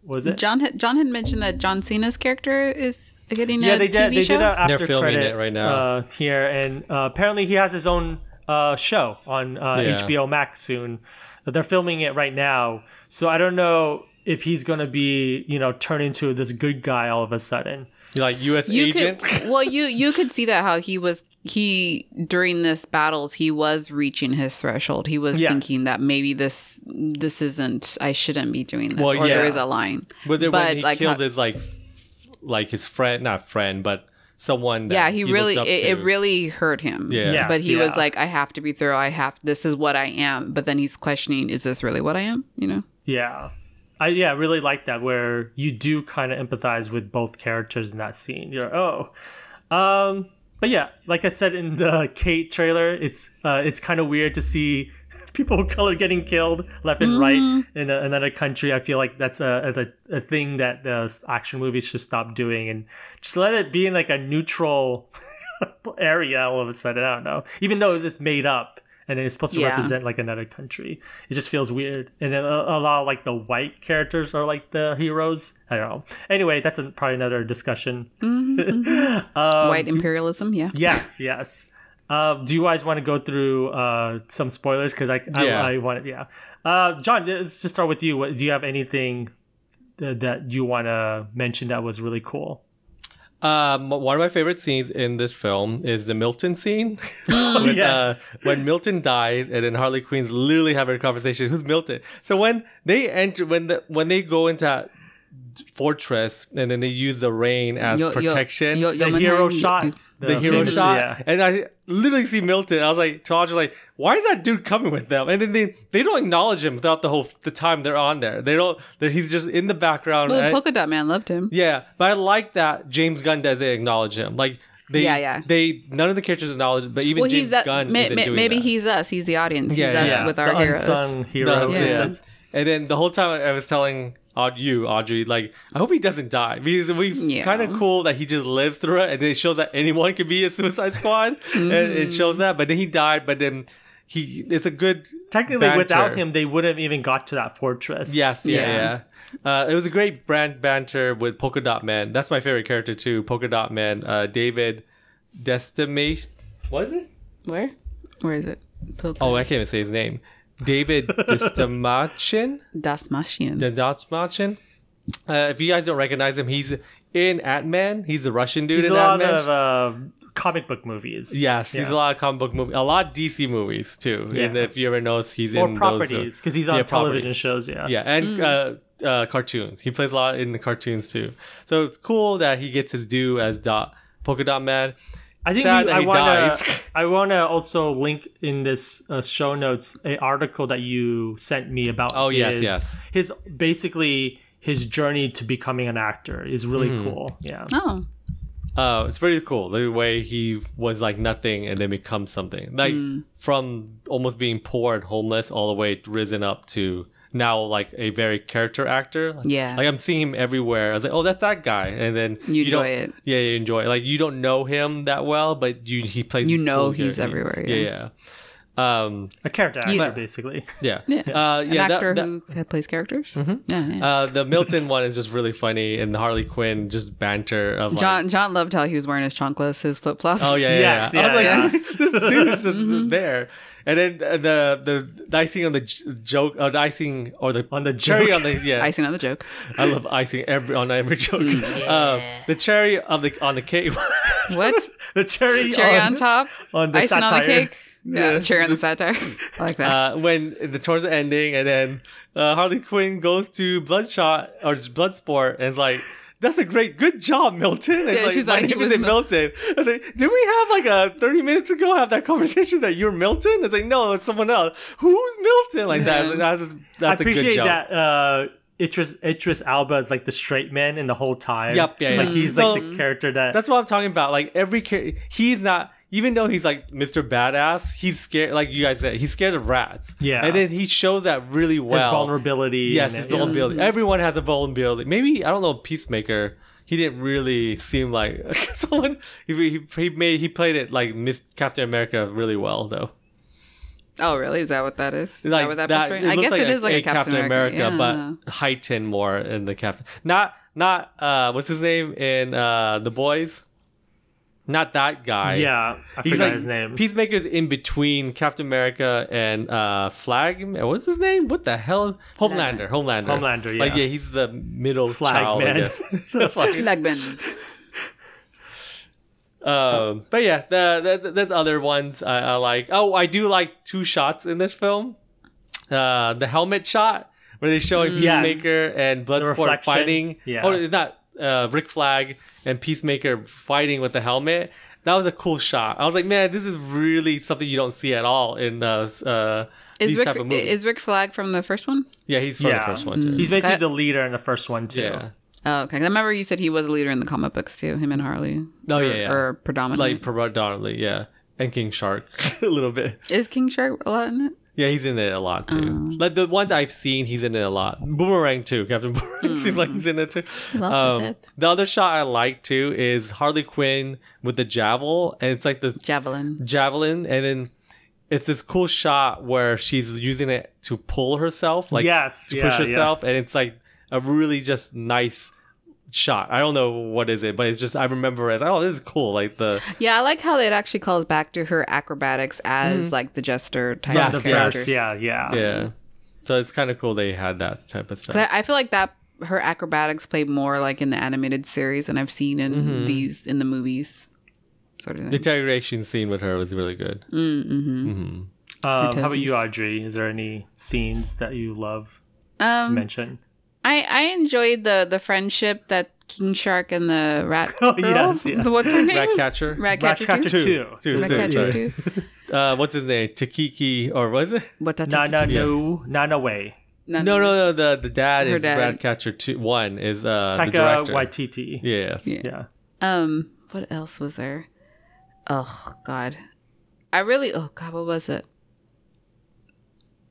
was it? John had, John had mentioned that John Cena's character is getting yeah, a they TV did. They show. did an after They're filming credit it right now. uh, here, and uh, apparently he has his own uh, show on uh, Yeah. HBO Max soon. They're filming it right now, so I don't know if he's gonna be, you know, turn into this good guy all of a sudden. like U.S. you agent. could [LAUGHS] well you you could see that how he was he during this battles he was reaching his threshold he was Yes. thinking that maybe this this isn't i shouldn't be doing this Well, or yeah. is a line But then when he like killed how- his like, like his friend, not friend, but someone. That yeah he, looked really it, it really hurt him Yeah. Yes, but he was like i have to be thorough i have this is what i am but then he's questioning is this really what i am you know Yeah. I yeah, really like that where you do kind of empathize with both characters in that scene. You're oh. Um but yeah, like I said in the [LAUGHS] Kate trailer, it's uh it's kind of weird to see [LAUGHS] people of color getting killed left and right in a, another country. I feel like that's a, a a thing that the action movies should stop doing and just let it be in like a neutral [LAUGHS] area all of a sudden. I don't know. Even though it's made up and it's supposed to Yeah. represent like another country, it just feels weird. And then a, a lot of like the white characters are like the heroes. I don't know. Anyway, that's a, probably another discussion. [LAUGHS] Um, white imperialism yeah yes, yes. Uh, do you guys want to go through uh, some spoilers? Because I, Yeah. I, I want to, yeah. Uh, John, let's just start with you. What, do you have anything that, that you want to mention that was really cool? Um, one of my favorite scenes in this film is the Milton scene. Oh, [LAUGHS] [GASPS] With, yes. uh, when Milton died, and then Harley Quinn's literally having a conversation. Who's Milton? So when they enter, when the when they go into fortress, and then they use the rain as Yo- protection. yo- the hero shot. You- the hero famous- shot, yeah. and I literally see Milton. I was like, to Audrey, like, why is that dude coming with them? And then they they don't acknowledge him throughout the whole the time they're on there. They don't. That he's just in the background. well, and- polka dot man loved him yeah, but I like that James Gunn does they acknowledge him. Like they, Yeah, yeah. They none of the characters acknowledge, but even well James he's that Gunn may, isn't may- doing maybe that. he's us he's the audience Yeah, he's us yeah. with our the heroes unsung hero. The- in Yeah. And then the whole time I was telling Aud- you, Audrey, like I hope he doesn't die because we Yeah. kind of cool that he just lived through it, and it shows that anyone can be a Suicide Squad, and [LAUGHS] it shows that. But then he died, but then he it's a good Technically, banter. without him, they wouldn't have even got to that fortress. Yes, yeah, Yeah. yeah. Uh, it was a great brand banter with Polka Dot Man. That's my favorite character too. Polka Dot Man, uh, David Destimation. What is it? where where is it polka Oh, I can't even say his name. David Destimachin. Dasmashian. Destimachin. Uh, if you guys don't recognize him, he's in Ant Man. He's the Russian dude He's a lot Ant Man. of uh, comic book movies. yes, he's a lot of comic book movies, a lot of DC movies too. Yeah. And if you ever notice, he's Or in those, uh, properties, because he's on yeah, television properties. shows. Yeah. Yeah, and uh, uh, cartoons. He plays a lot in the cartoons too. So it's cool that he gets his due as dot polka dot man. I think Sad we, that I he want to. [LAUGHS] I want to also link in this uh, show notes a article that you sent me about. Oh, yes, his, yes. His basically his journey to becoming an actor is really Hmm. cool. Yeah. oh uh, it's pretty cool the way he was like nothing and then becomes something. Like Mm. from almost being poor and homeless all the way risen up to now like a very character actor. Like, Yeah. Like I'm seeing him everywhere. I was like, oh, that's that guy, and then You enjoy don't- it. Yeah, you enjoy it. Like you don't know him that well, but you he plays. You know cool he's character. everywhere, Yeah, yeah. yeah. Um, A character actor, Yeah. basically. [LAUGHS] yeah, Yeah. uh, yeah. that- actor that- who plays characters. Yeah, yeah. uh, the Milton one is just really funny, and the Harley Quinn just banter of like, John John loved how he was wearing his chanclas, his flip flops. Oh yeah, yeah, Yes, yeah. I was yeah, like, [LAUGHS] this dude's just Mm-hmm. there. And then uh, the the, the icing on the j- joke, or the icing or the On the cherry joke. on the yeah. [LAUGHS] icing on the joke. I love icing every on every joke. Mm, Uh, the cherry of the on the cake. What The cherry, cherry on, on top? on the icing on the satire. cake. Yeah, the cherry on the satire. I like that. uh, when the tour's ending, and then uh, Harley Quinn goes to Bloodshot or Bloodsport, and it's like. That's a great, good job, Milton. It's Yeah, like, she's my like, he name was isn't Mil- Milton. I was like, did we have like a 30 minutes ago have that conversation that you're Milton? It's like, no, it's someone else. Who's Milton? Like that. It's like, that's I that's a good appreciate that uh, Idris, Idris Elba is like the straight man in the whole time. Yep, yeah, Like he's So- like the character that. That's what I'm talking about. Like every char- he's not even though he's like Mr. Badass, he's scared. Like you guys said, he's scared of rats. Yeah. and then he shows that really well. his vulnerability. Yes, his it- yeah. vulnerability. Everyone has a vulnerability. Maybe I don't know. Peacemaker. He didn't really seem like [LAUGHS] someone. He, he, he made he played it like Miss Captain America really well though. oh, really? Is that what that is? Is Like that what that, that, I looks guess like it is like a, Captain, America, yeah. but heightened more in the Captain. Not not uh what's his name in uh the boys. Not that guy. Yeah, I He's forgot like his name. Peacemaker's in between Captain America and uh Flag. What's his name? What the hell? Homelander. Homelander. Homelander, Like yeah. yeah, he's the middle Flag child. I man. guess. Flag- [LAUGHS] [LAUGHS] Flagman. um, but yeah, the, the there's other ones I, I like. Oh, I do like two shots in this film. Uh, the helmet shot where they're showing Mm. Yes. Peacemaker and Bloodsport fighting. Yeah. Oh, it's not uh, Rick Flag and Peacemaker fighting with the helmet. That was a cool shot. I was like, man, this is really something you don't see at all in uh, uh, Is these Rick, type of movies. is Rick Flag from the first one? yeah, he's from Yeah. the first one too. He's basically That- the leader in the first one too. yeah. Oh, okay. I remember you said he was a leader in the comic books too. Him and Harley. Oh, or, yeah, yeah. Or predominantly. Like predominantly, yeah, and King Shark [LAUGHS] a little bit. is King Shark a lot in it? Yeah, he's in it a lot too. Oh. Like the ones I've seen, he's in it a lot. Boomerang too. Captain Boomerang [LAUGHS] seems like he's in it too. He lost his Um, head. the other shot I like too is Harley Quinn with the javel, and it's like the Javelin. javelin, and then it's this cool shot where she's using it to pull herself, like Yes, to yeah, push yeah. herself, and it's like a really just nice shot. I don't know what is it, but it's just I remember it as oh this is cool. Like the Yeah, I like how it actually calls back to her acrobatics as like the jester type From of the characters. first, yeah, yeah. yeah, so it's kind of cool they had that type of stuff. I, I feel like that her acrobatics play more like in the animated series than I've seen in Mm-hmm. these in the movies. Sort of The thing. interrogation scene with her was really good. mm-hmm. hmm Um, how about you, Audrey? Is there any scenes that you love to Um, mention? I I enjoyed the the friendship that King Shark and the rat. [LAUGHS] Oh, girl, yes, yeah. the- What's her name? Ratcatcher. Ratcatcher. Ratcatcher too? two. Two. Ratcatcher Two. too. [LAUGHS] Uh, what's his name? Takiki, or was it? What that? Na na no, Nana way. No, No, no, no. The the dad Her is dad. Ratcatcher two. One is uh the director. Waititi. Yeah. Yeah. Yeah. Um, what else was there? Oh God, I really. Oh God, what was it?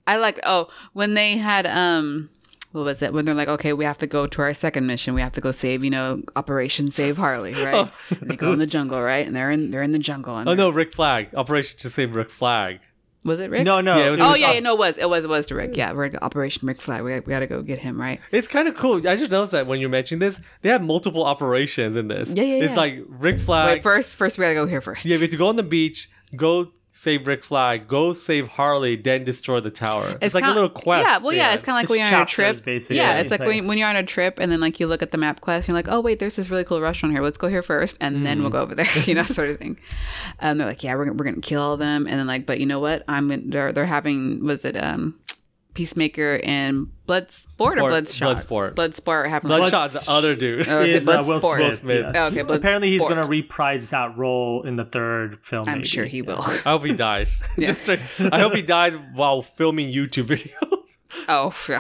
I like. Oh, when they had um, what was it? When they're like, okay, we have to go to our second mission. We have to go save, you know, Operation Save Harley, [LAUGHS] oh. right? and they go in the jungle, right? And they're in they're in the jungle. And Oh they're- no, Rick Flag. Operation to save Rick Flag. was it Rick? No, no. Yeah, it was- Oh was yeah, Op- yeah, no, it was it was it was to Rick. Yeah, we're Operation Rick Flag. We got, we got to go get him, right? It's kind of cool. I just noticed that when you're mentioning this, they have multiple operations in this. Yeah, yeah, It's yeah. like Rick Flag. Wait, first, first we gotta go here first. yeah, we have to go on the beach, go save Rick Flag, go save Harley, then destroy the tower. It's, like a kinda- little quest. Yeah, well, yeah, it's kind of like It's when you're on a trip. basically. Yeah, it's like Like- when, when you're on a trip and then like you look at the map quest, and you're like, oh wait, there's this really cool restaurant here. Let's go here first, and then we'll go over there. [LAUGHS] You know, sort of thing. Um, they're like, yeah, we're, we're gonna kill all of them, and then like, but you know what? I'm they're they're having was it um. Peacemaker and Bloodsport or Bloodshot? Bloodsport. Bloodsport having Bloodshot's the other dude. Oh, okay, Is uh, Will Smith. Will Smith. yeah. Oh, okay, Bloodsport. Apparently, he's going to reprise that role in the third film. I'm maybe. sure he will. I hope he dies. [LAUGHS] Yeah. Just straight, I hope he dies while filming YouTube [LAUGHS] videos. Oh, yeah.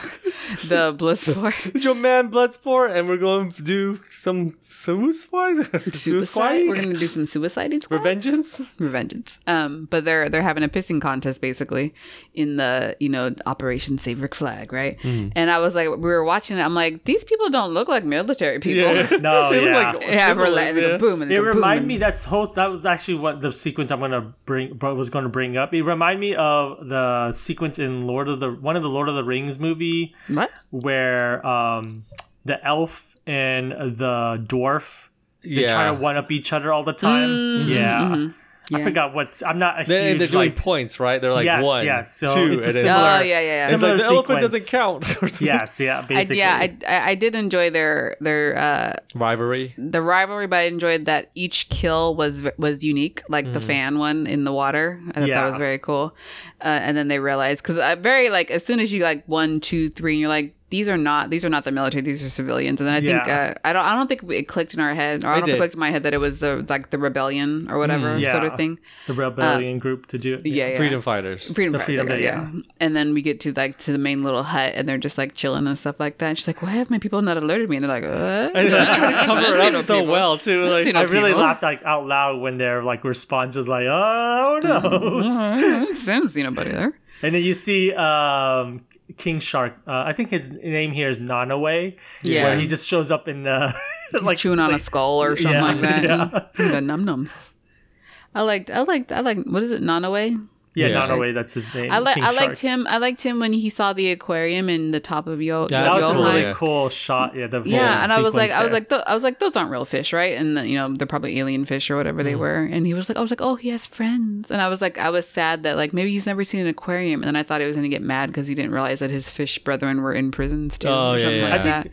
the Bloodsport. [LAUGHS] your man Bloodsport, and we're going to do some [LAUGHS] suicide. Suicide. We're gonna do some suicide squad. Revengeance. Revengeance. Um, but they're they're having a pissing contest basically in the you know Operation Save Rick Flag, right? Mm-hmm. And I was like, we were watching it. I'm like, these people don't look like military people. Yeah. [LAUGHS] No, They look yeah. like Yeah, we're like, yeah. boom and they It go boom reminded me that's whole that was actually what the sequence I'm gonna bring was gonna bring up. It reminded me of the sequence in Lord of the one of the Lord of the Rings movie What? where um the elf and the dwarf they try to one up each other all the time. Mm-hmm, yeah. I Yeah. forgot what I'm not a They, huge they're doing like points, right? They're like Yes, one, yes. So two, it's a and then similar- Oh yeah, yeah, yeah. it's similar like the elephant doesn't count. [LAUGHS] yes, yeah, I, basically. yeah, I, I I did enjoy their their uh Rivalry. the rivalry, but I enjoyed that each kill was was unique, like the fan one in the water. I thought Yeah. that was very cool. Uh, and then they realized because very like as soon as you like one, two, three, and you're like these are not these are not the military, these are civilians. And then I think Yeah. uh, I don't I don't think it clicked in our head, or I don't think did. it clicked in my head that it was the like the rebellion or whatever yeah. sort of thing. the rebellion group to do it. Uh, Yeah, yeah. Freedom fighters. Freedom The Fighters, Freedom okay, Day, yeah. And then we get to like to the main little hut, and they're just like chilling and stuff like that. And she's like, "Why have my people not alerted me?" And they're like, "What?" And they're trying to cover I've it seen no up so people. well too. I've Like no I really people. laughed like out loud when their like response was like, "Oh [LAUGHS] no!" [LAUGHS] Sims, see nobody there. And then you see um, King Shark. Uh, I think his name here is Nanaue. Yeah. Where he just shows up in the [LAUGHS] like chewing on a skull or something yeah, like that. yeah. The num nums. I liked, I liked, I like. What is it, Nanaue? Yeah, Yeah. Nanaue. That's his name. I like, I liked Shark. him. I liked him when he saw the aquarium in the top of Yo. Yeah, That was a really Yeah. cool shot. Yeah, the Yeah, and I was like, sequence I was like, th- I was like, those aren't real fish, right? And the, you know, they're probably alien fish or whatever Mm. they were. And he was like, I was like, oh, he has friends, and I was like, I was sad that like maybe he's never seen an aquarium, and then I thought he was gonna get mad because he didn't realize that his fish brethren were in prisons too, Oh, or yeah, something yeah. like I that.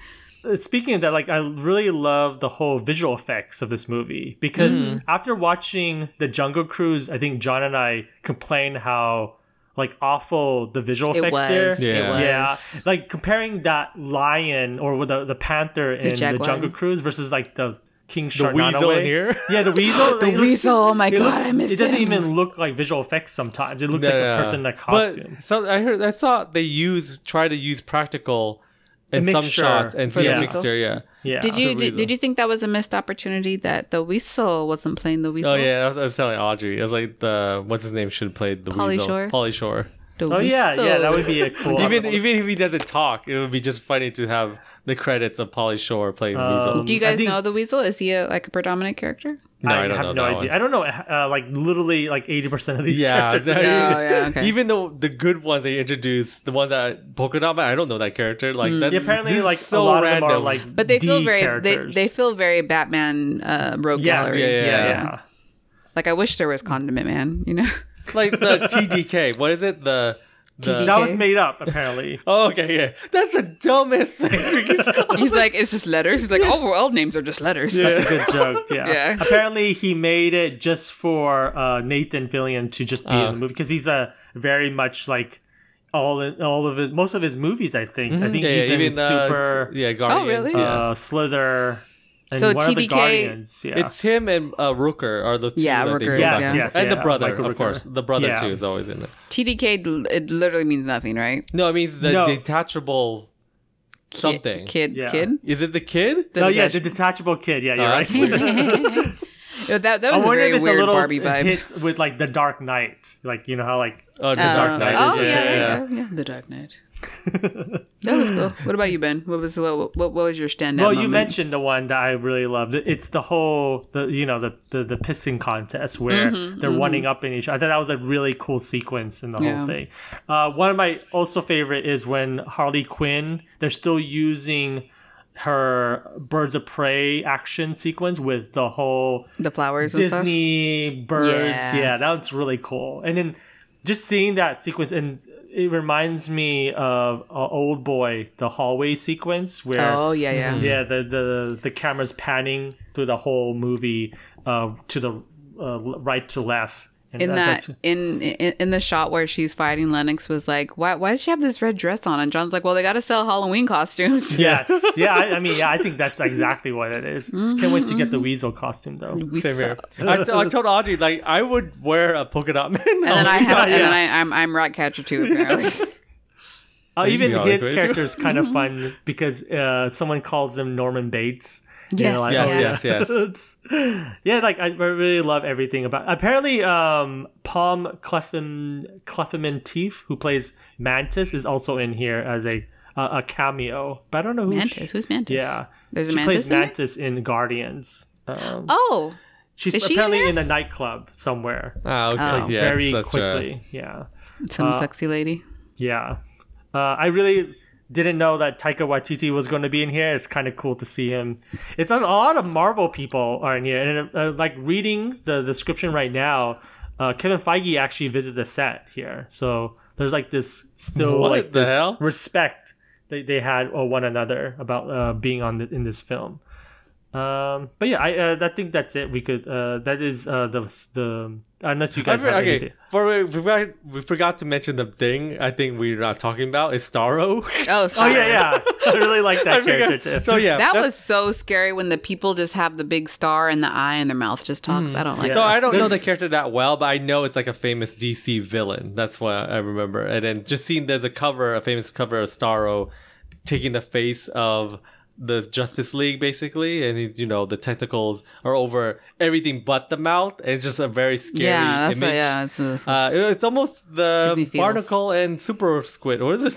Uh, speaking of that, like I really love the whole visual effects of this movie because Mm-hmm. after watching the Jungle Cruise, I think John and I complained how like awful the visual It effects was. there. It Yeah. was. Yeah, like comparing that lion or with the the panther in the, jaguar. Jungle Cruise versus like the King The weasel in here. [LAUGHS] Yeah, the weasel. The it looks- weasel, oh my it God, looks- I missed It doesn't him. even look like visual effects sometimes. It looks Yeah, like yeah. a person in a costume. But so I heard, I saw they use try to use practical in some shots and For yeah, the mixture. Yeah. yeah. Did you did, did you think that was a missed opportunity that the weasel wasn't playing the weasel? Oh yeah, I was, I was telling Audrey. I was like, the what's his name should have played the Pauly weasel. Shore? Pauly Shore. The Oh yeah, yeah. That would be a [LAUGHS] cool. Even even if he doesn't talk, it would be just funny to have the credits of Pauly Shore playing the weasel. Um, Do you guys think- know the weasel? Is he a, like a predominant character? No, I, don't have know no idea. one. I don't know. Uh, like literally, like eighty percent of these Yeah, characters. that's- Oh, yeah, okay. Even though the good ones they introduced, the ones that Polka Dot Man, I don't know that character. Like that. Yeah, apparently, like so a lot random. of them are like, But they feel D very they, characters. they feel very Batman uh, rogue yes, gallery. yeah, Yeah, yeah, yeah, yeah. Like I wish there was Condiment Man. You know, like the [LAUGHS] TDK. What is it? The, the That was made up, apparently. [LAUGHS] Oh, okay, yeah. That's the dumbest thing. [LAUGHS] he's [LAUGHS] like it's just letters. He's like oh, world names are just letters. That's a good joke. Yeah. Yeah. Apparently, he made it just for uh, Nathan Fillion to just be in Oh. the movie because he's a very much like all in, all of his most of his movies. I think. I think yeah, he's yeah, in even Super, uh, yeah, Guardians. really? Yeah. uh, Slither, and So one of the TDK Guardians. Yeah. It's him and uh, Rooker are the two. Yeah, that they Rooker, go Yes, back. yes, and the brother, Michael of Rooker. course. The brother Yeah. too is always in it. TDK it literally means nothing, right? No, it means the No. detachable Kid- something. kid, Yeah. kid. Is it the kid? The oh yeah, the detachable kid. Yeah, you're Oh, right. that's weird. [LAUGHS] Yeah, that that I was a wonder very if it's a weird little Barbie vibe. hit with like the Dark Knight, like you know how like Oh, the Uh, Dark Knight. Oh is yeah, it? yeah, yeah, yeah, yeah. The Dark Knight. That was cool. What about you, Ben? What was what what, what was your standout? Well, you mentioned the one that I really loved. It's the whole the you know the the, the pissing contest where Mm-hmm, they're one up in each. I thought that was a really cool sequence in the Yeah. whole thing. Uh, one of my also favorite is when Harley Quinn. They're still using her Birds of Prey action sequence with the whole the flowers. Disney birds. Yeah. Yeah. that was really cool. And then just seeing that sequence, and it reminds me of uh, Oldboy, the hallway sequence where Oh yeah, yeah. yeah, the the the camera's panning through the whole movie uh, to the uh, right to left. And In that, that's- in, in in the shot where she's fighting, Lennox was like, "Why? Why does she have this red dress on?" And John's like, "Well, they got to sell Halloween costumes." [LAUGHS] Yes, yeah. I, I mean, yeah. I think that's [LAUGHS] exactly what it is. Can't wait to get the weasel costume though. We Same here. I, t- I told Audrey like I would wear a polka dot man. And then I have, and yeah. then I, I'm I'm Ratcatcher too apparently. [LAUGHS] Uh, even his character is kind of fun because uh, someone calls him Norman Bates. And Yes, you're like, Yes, oh, yes, yes. [LAUGHS] Yeah, like I really love everything about. Apparently, um, Palm Clefim Clefemin Teef, who plays Mantis, is also in here as a uh, a cameo. But I don't know who. Mantis. She, Who's Mantis? yeah, There's a she Mantis plays in there? Mantis in Guardians. Um, Oh, she's is she in apparently in a nightclub somewhere. Ah, okay. Oh. yeah, very it's such a- quickly. Yeah. some Uh, sexy lady. Yeah. Uh, I really didn't know that Taika Waititi was going to be in here. It's kind of cool to see him. It's a, lot of Marvel people are in here. And uh, like reading the description right now, uh, Kevin Feige actually visited the set here. So there's like this still What like the hell? respect they, they had uh, one another about uh, being on the, in this film. Um, but yeah, I uh, I think that's it. We could uh, that is uh, the the unless you I guys for- have okay, anything. for, we, forgot, we forgot to mention the thing I think we're not talking about is Starro. Oh, [LAUGHS] Oh yeah, yeah. I really like that [LAUGHS] I forgot- character too. So yeah, That that's- was so scary when the people just have the big star in the eye and their mouth just talks. I don't like Yeah. So. I don't [LAUGHS] know the character that well, but I know it's like a famous DC villain. That's what I remember. And then just seeing there's a cover, a famous cover of Starro taking the face of the Justice League, basically, and he, you know the tentacles are over everything but the mouth. And it's just a very scary yeah, that's image. what, yeah, it's a Uh, it's almost the Gives me feels. barnacle and super squid. What is it?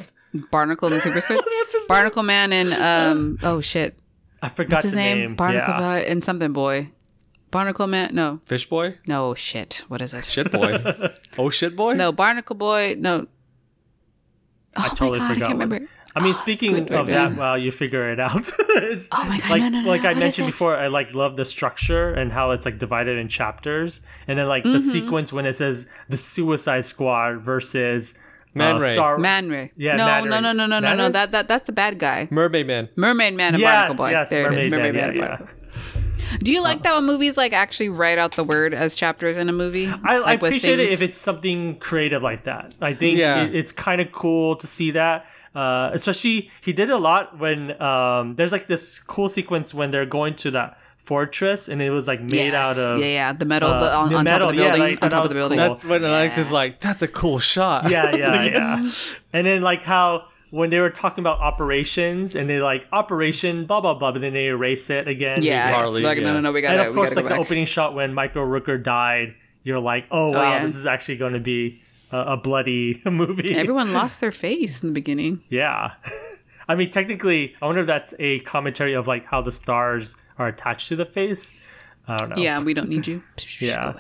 Barnacle and Super Squid. [LAUGHS] Barnacle Man and um oh shit. I forgot What's his the name? name. Barnacle yeah. Boy and something boy. Barnacle Man? No. Fish boy? No shit. What is it? Shit boy? [LAUGHS] oh shit boy? No, Barnacle Boy. No. I Oh totally my God, forgot. I can't what- remember. I mean, Oh, speaking of that, yeah. while you figure it out, [LAUGHS] it's- Oh my God, like no, no, no, like I what mentioned before, I like love the structure and how it's like divided in chapters, and then like the Mm-hmm. sequence when it says the Suicide Squad versus Man uh, Ray. Star Man Ray. Yeah, no, Man no, no, no, no, no, no. That that that's the bad guy. Mermaid Man. Mermaid Man and yes, Barnacle Boy. yes, there Mermaid it is. Man, Mermaid yeah, Man. and yeah. Barnacle. Do you like that when movies like actually write out the word as chapters in a movie? I, I Like with appreciate it if it's something creative like that. I think Yeah. it, it's kind of cool to see that. Uh, especially he did a lot when um, there's like this cool sequence when they're going to that fortress and it was like made Yes, out of yeah, yeah, the metal uh, the, on, the on metal, top of the yeah, building, like, on top of the building. cool. That's when Alex is like, that's a cool shot. yeah, [LAUGHS] yeah, like- yeah. And then like how when they were talking about operations and they like operation blah blah blah, but then they erase it again. Yeah, Harley, like yeah. no, no, no, we got and of course, like go the opening shot when Michael Rooker died, you're like, oh wow, yeah. this is actually going to be a, a bloody [LAUGHS] movie. Everyone lost their face in the beginning. Yeah. [LAUGHS] I mean, technically, I wonder if that's a commentary of like how the stars are attached to the face. I don't know. Yeah, we don't need you. [LAUGHS] Yeah.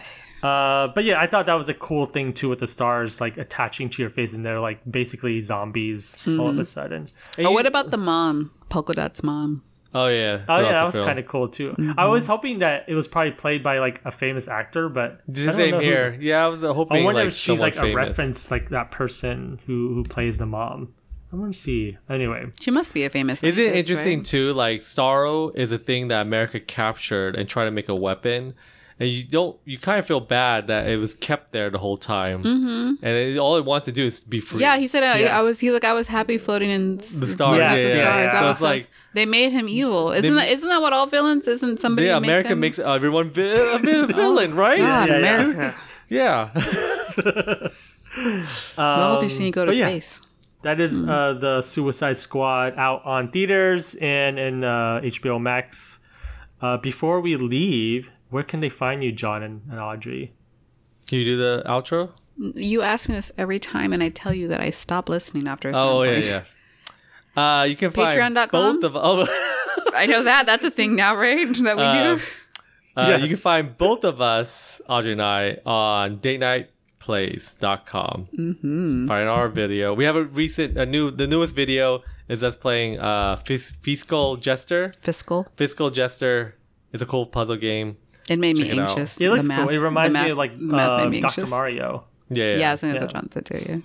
Uh, but yeah, I thought that was a cool thing too with the stars like attaching to your face and they're like basically zombies all Mm-hmm. of a sudden. Oh, what about the mom? Polka Dot's mom. Oh yeah. Oh yeah, that was kind of cool too. Mm-hmm. I was hoping that it was probably played by like a famous actor, but The same know who- here. Yeah, I was hoping. I wonder like, if she's someone like a reference like that person who who plays the mom. I want to see. Anyway, She must be a famous. Isn't it interesting right? too? Like Starro is a thing that America captured and tried to make a weapon, and you don't. You kind of feel bad that it was kept there the whole time, mm-hmm. and it, all it wants to do is be free. Yeah, he said uh, Yeah. I was. He's like I was happy floating in The stars, yeah, the yeah, stars. yeah. I So was it's like- like they made him evil. Isn't They- that isn't that what all villains? Isn't somebody? yeah. make America them- makes everyone vi- a vi- [LAUGHS] villain, right? God, Yeah, yeah. America. [LAUGHS] Yeah. well, just need to go to but yeah. space. that is uh, the Suicide Squad out on theaters and in uh, HBO Max. Uh, before we leave, where can they find you, John and, and Audrey? Can you do the outro? You ask me this every time, and I tell you that I stop listening after. A certain Oh yeah, point. yeah. Uh, you can find Patreon.com? both of oh. [LAUGHS] I know that. That's a thing now, right? [LAUGHS] That we Uh, do. Uh, You can find both of us, Audrey and I, on datenightplays.com. Mm-hmm. Find our video. We have a recent, a new, the newest video is us playing uh, Fis- Fiscal Jester. Fiscal. Fiscal Jester is a cool puzzle game. It made me Check it out. anxious. It looks The cool. It reminds the me of like uh, me Dr. anxious. Mario. Yeah, yeah. Yeah, I think that's Yeah. what John said too. Yeah.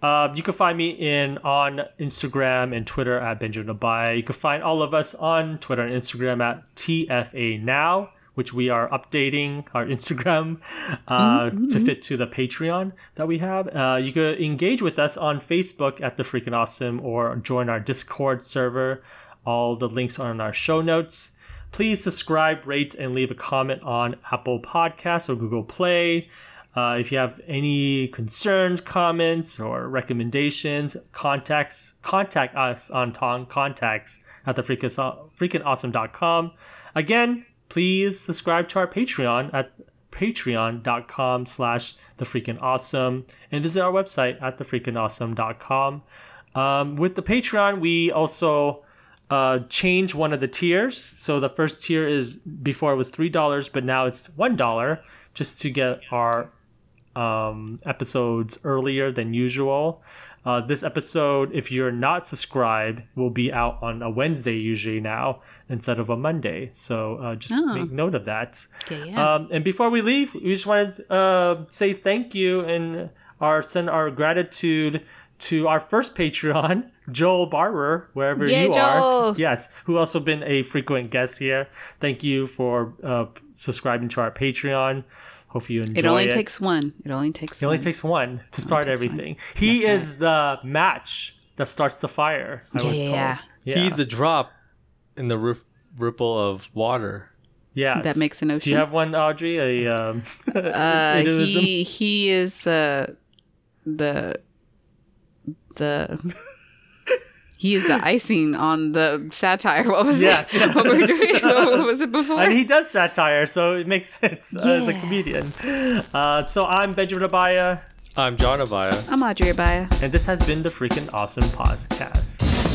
Uh, you can find me in on Instagram and Twitter at Benjamin Abaya. You can find all of us on Twitter and Instagram at TFA Now, which we are updating our [LAUGHS] Instagram uh, to fit to the Patreon that we have. Uh, you can engage with us on Facebook at The Freakin' Awesome or join our Discord server. All the links are in our show notes. Please subscribe, rate, and leave a comment on Apple Podcasts or Google Play. Uh, if you have any concerns, comments, or recommendations, contacts contact us on Tong contacts at the freaking Again, please subscribe to our Patreon at patreon.com slash the freaking awesome and visit our website at thefreakingawesome.com. Um, with the Patreon, we also uh, change one of the tiers. So the first tier is before it was three dollars, but now it's one dollar, just to get our um, episodes earlier than usual. Uh, this episode, if you're not subscribed, will be out on a Wednesday usually now instead of a Monday. So uh, just Oh. make note of that. Okay, yeah. Um, and before we leave, we just wanted to uh, say thank you and our send our gratitude to our first Patreon, [LAUGHS] Joel Barber, wherever Yay, you are. Yes, who also been a frequent guest here. Thank you for uh, subscribing to our Patreon. Hope you enjoy it It only takes one. It only takes It only one. takes one to start takes one. everything. He is the match that starts the fire. I was told. Yeah. Yeah. He's the drop in the rip- ripple of water. yes. that makes an ocean. Do you have one, Audrey? A um, [LAUGHS] Uh, [LAUGHS] he he is the the the he is the icing on the satire. What was Yes, it? [LAUGHS] yeah. What were we doing? [LAUGHS] What was it before? and he does satire, so it makes sense uh, as a comedian. Uh, so I'm Benjamin Abaya, I'm John Abaya. I'm Audrey Abaya. and this has been the freaking awesome podcast.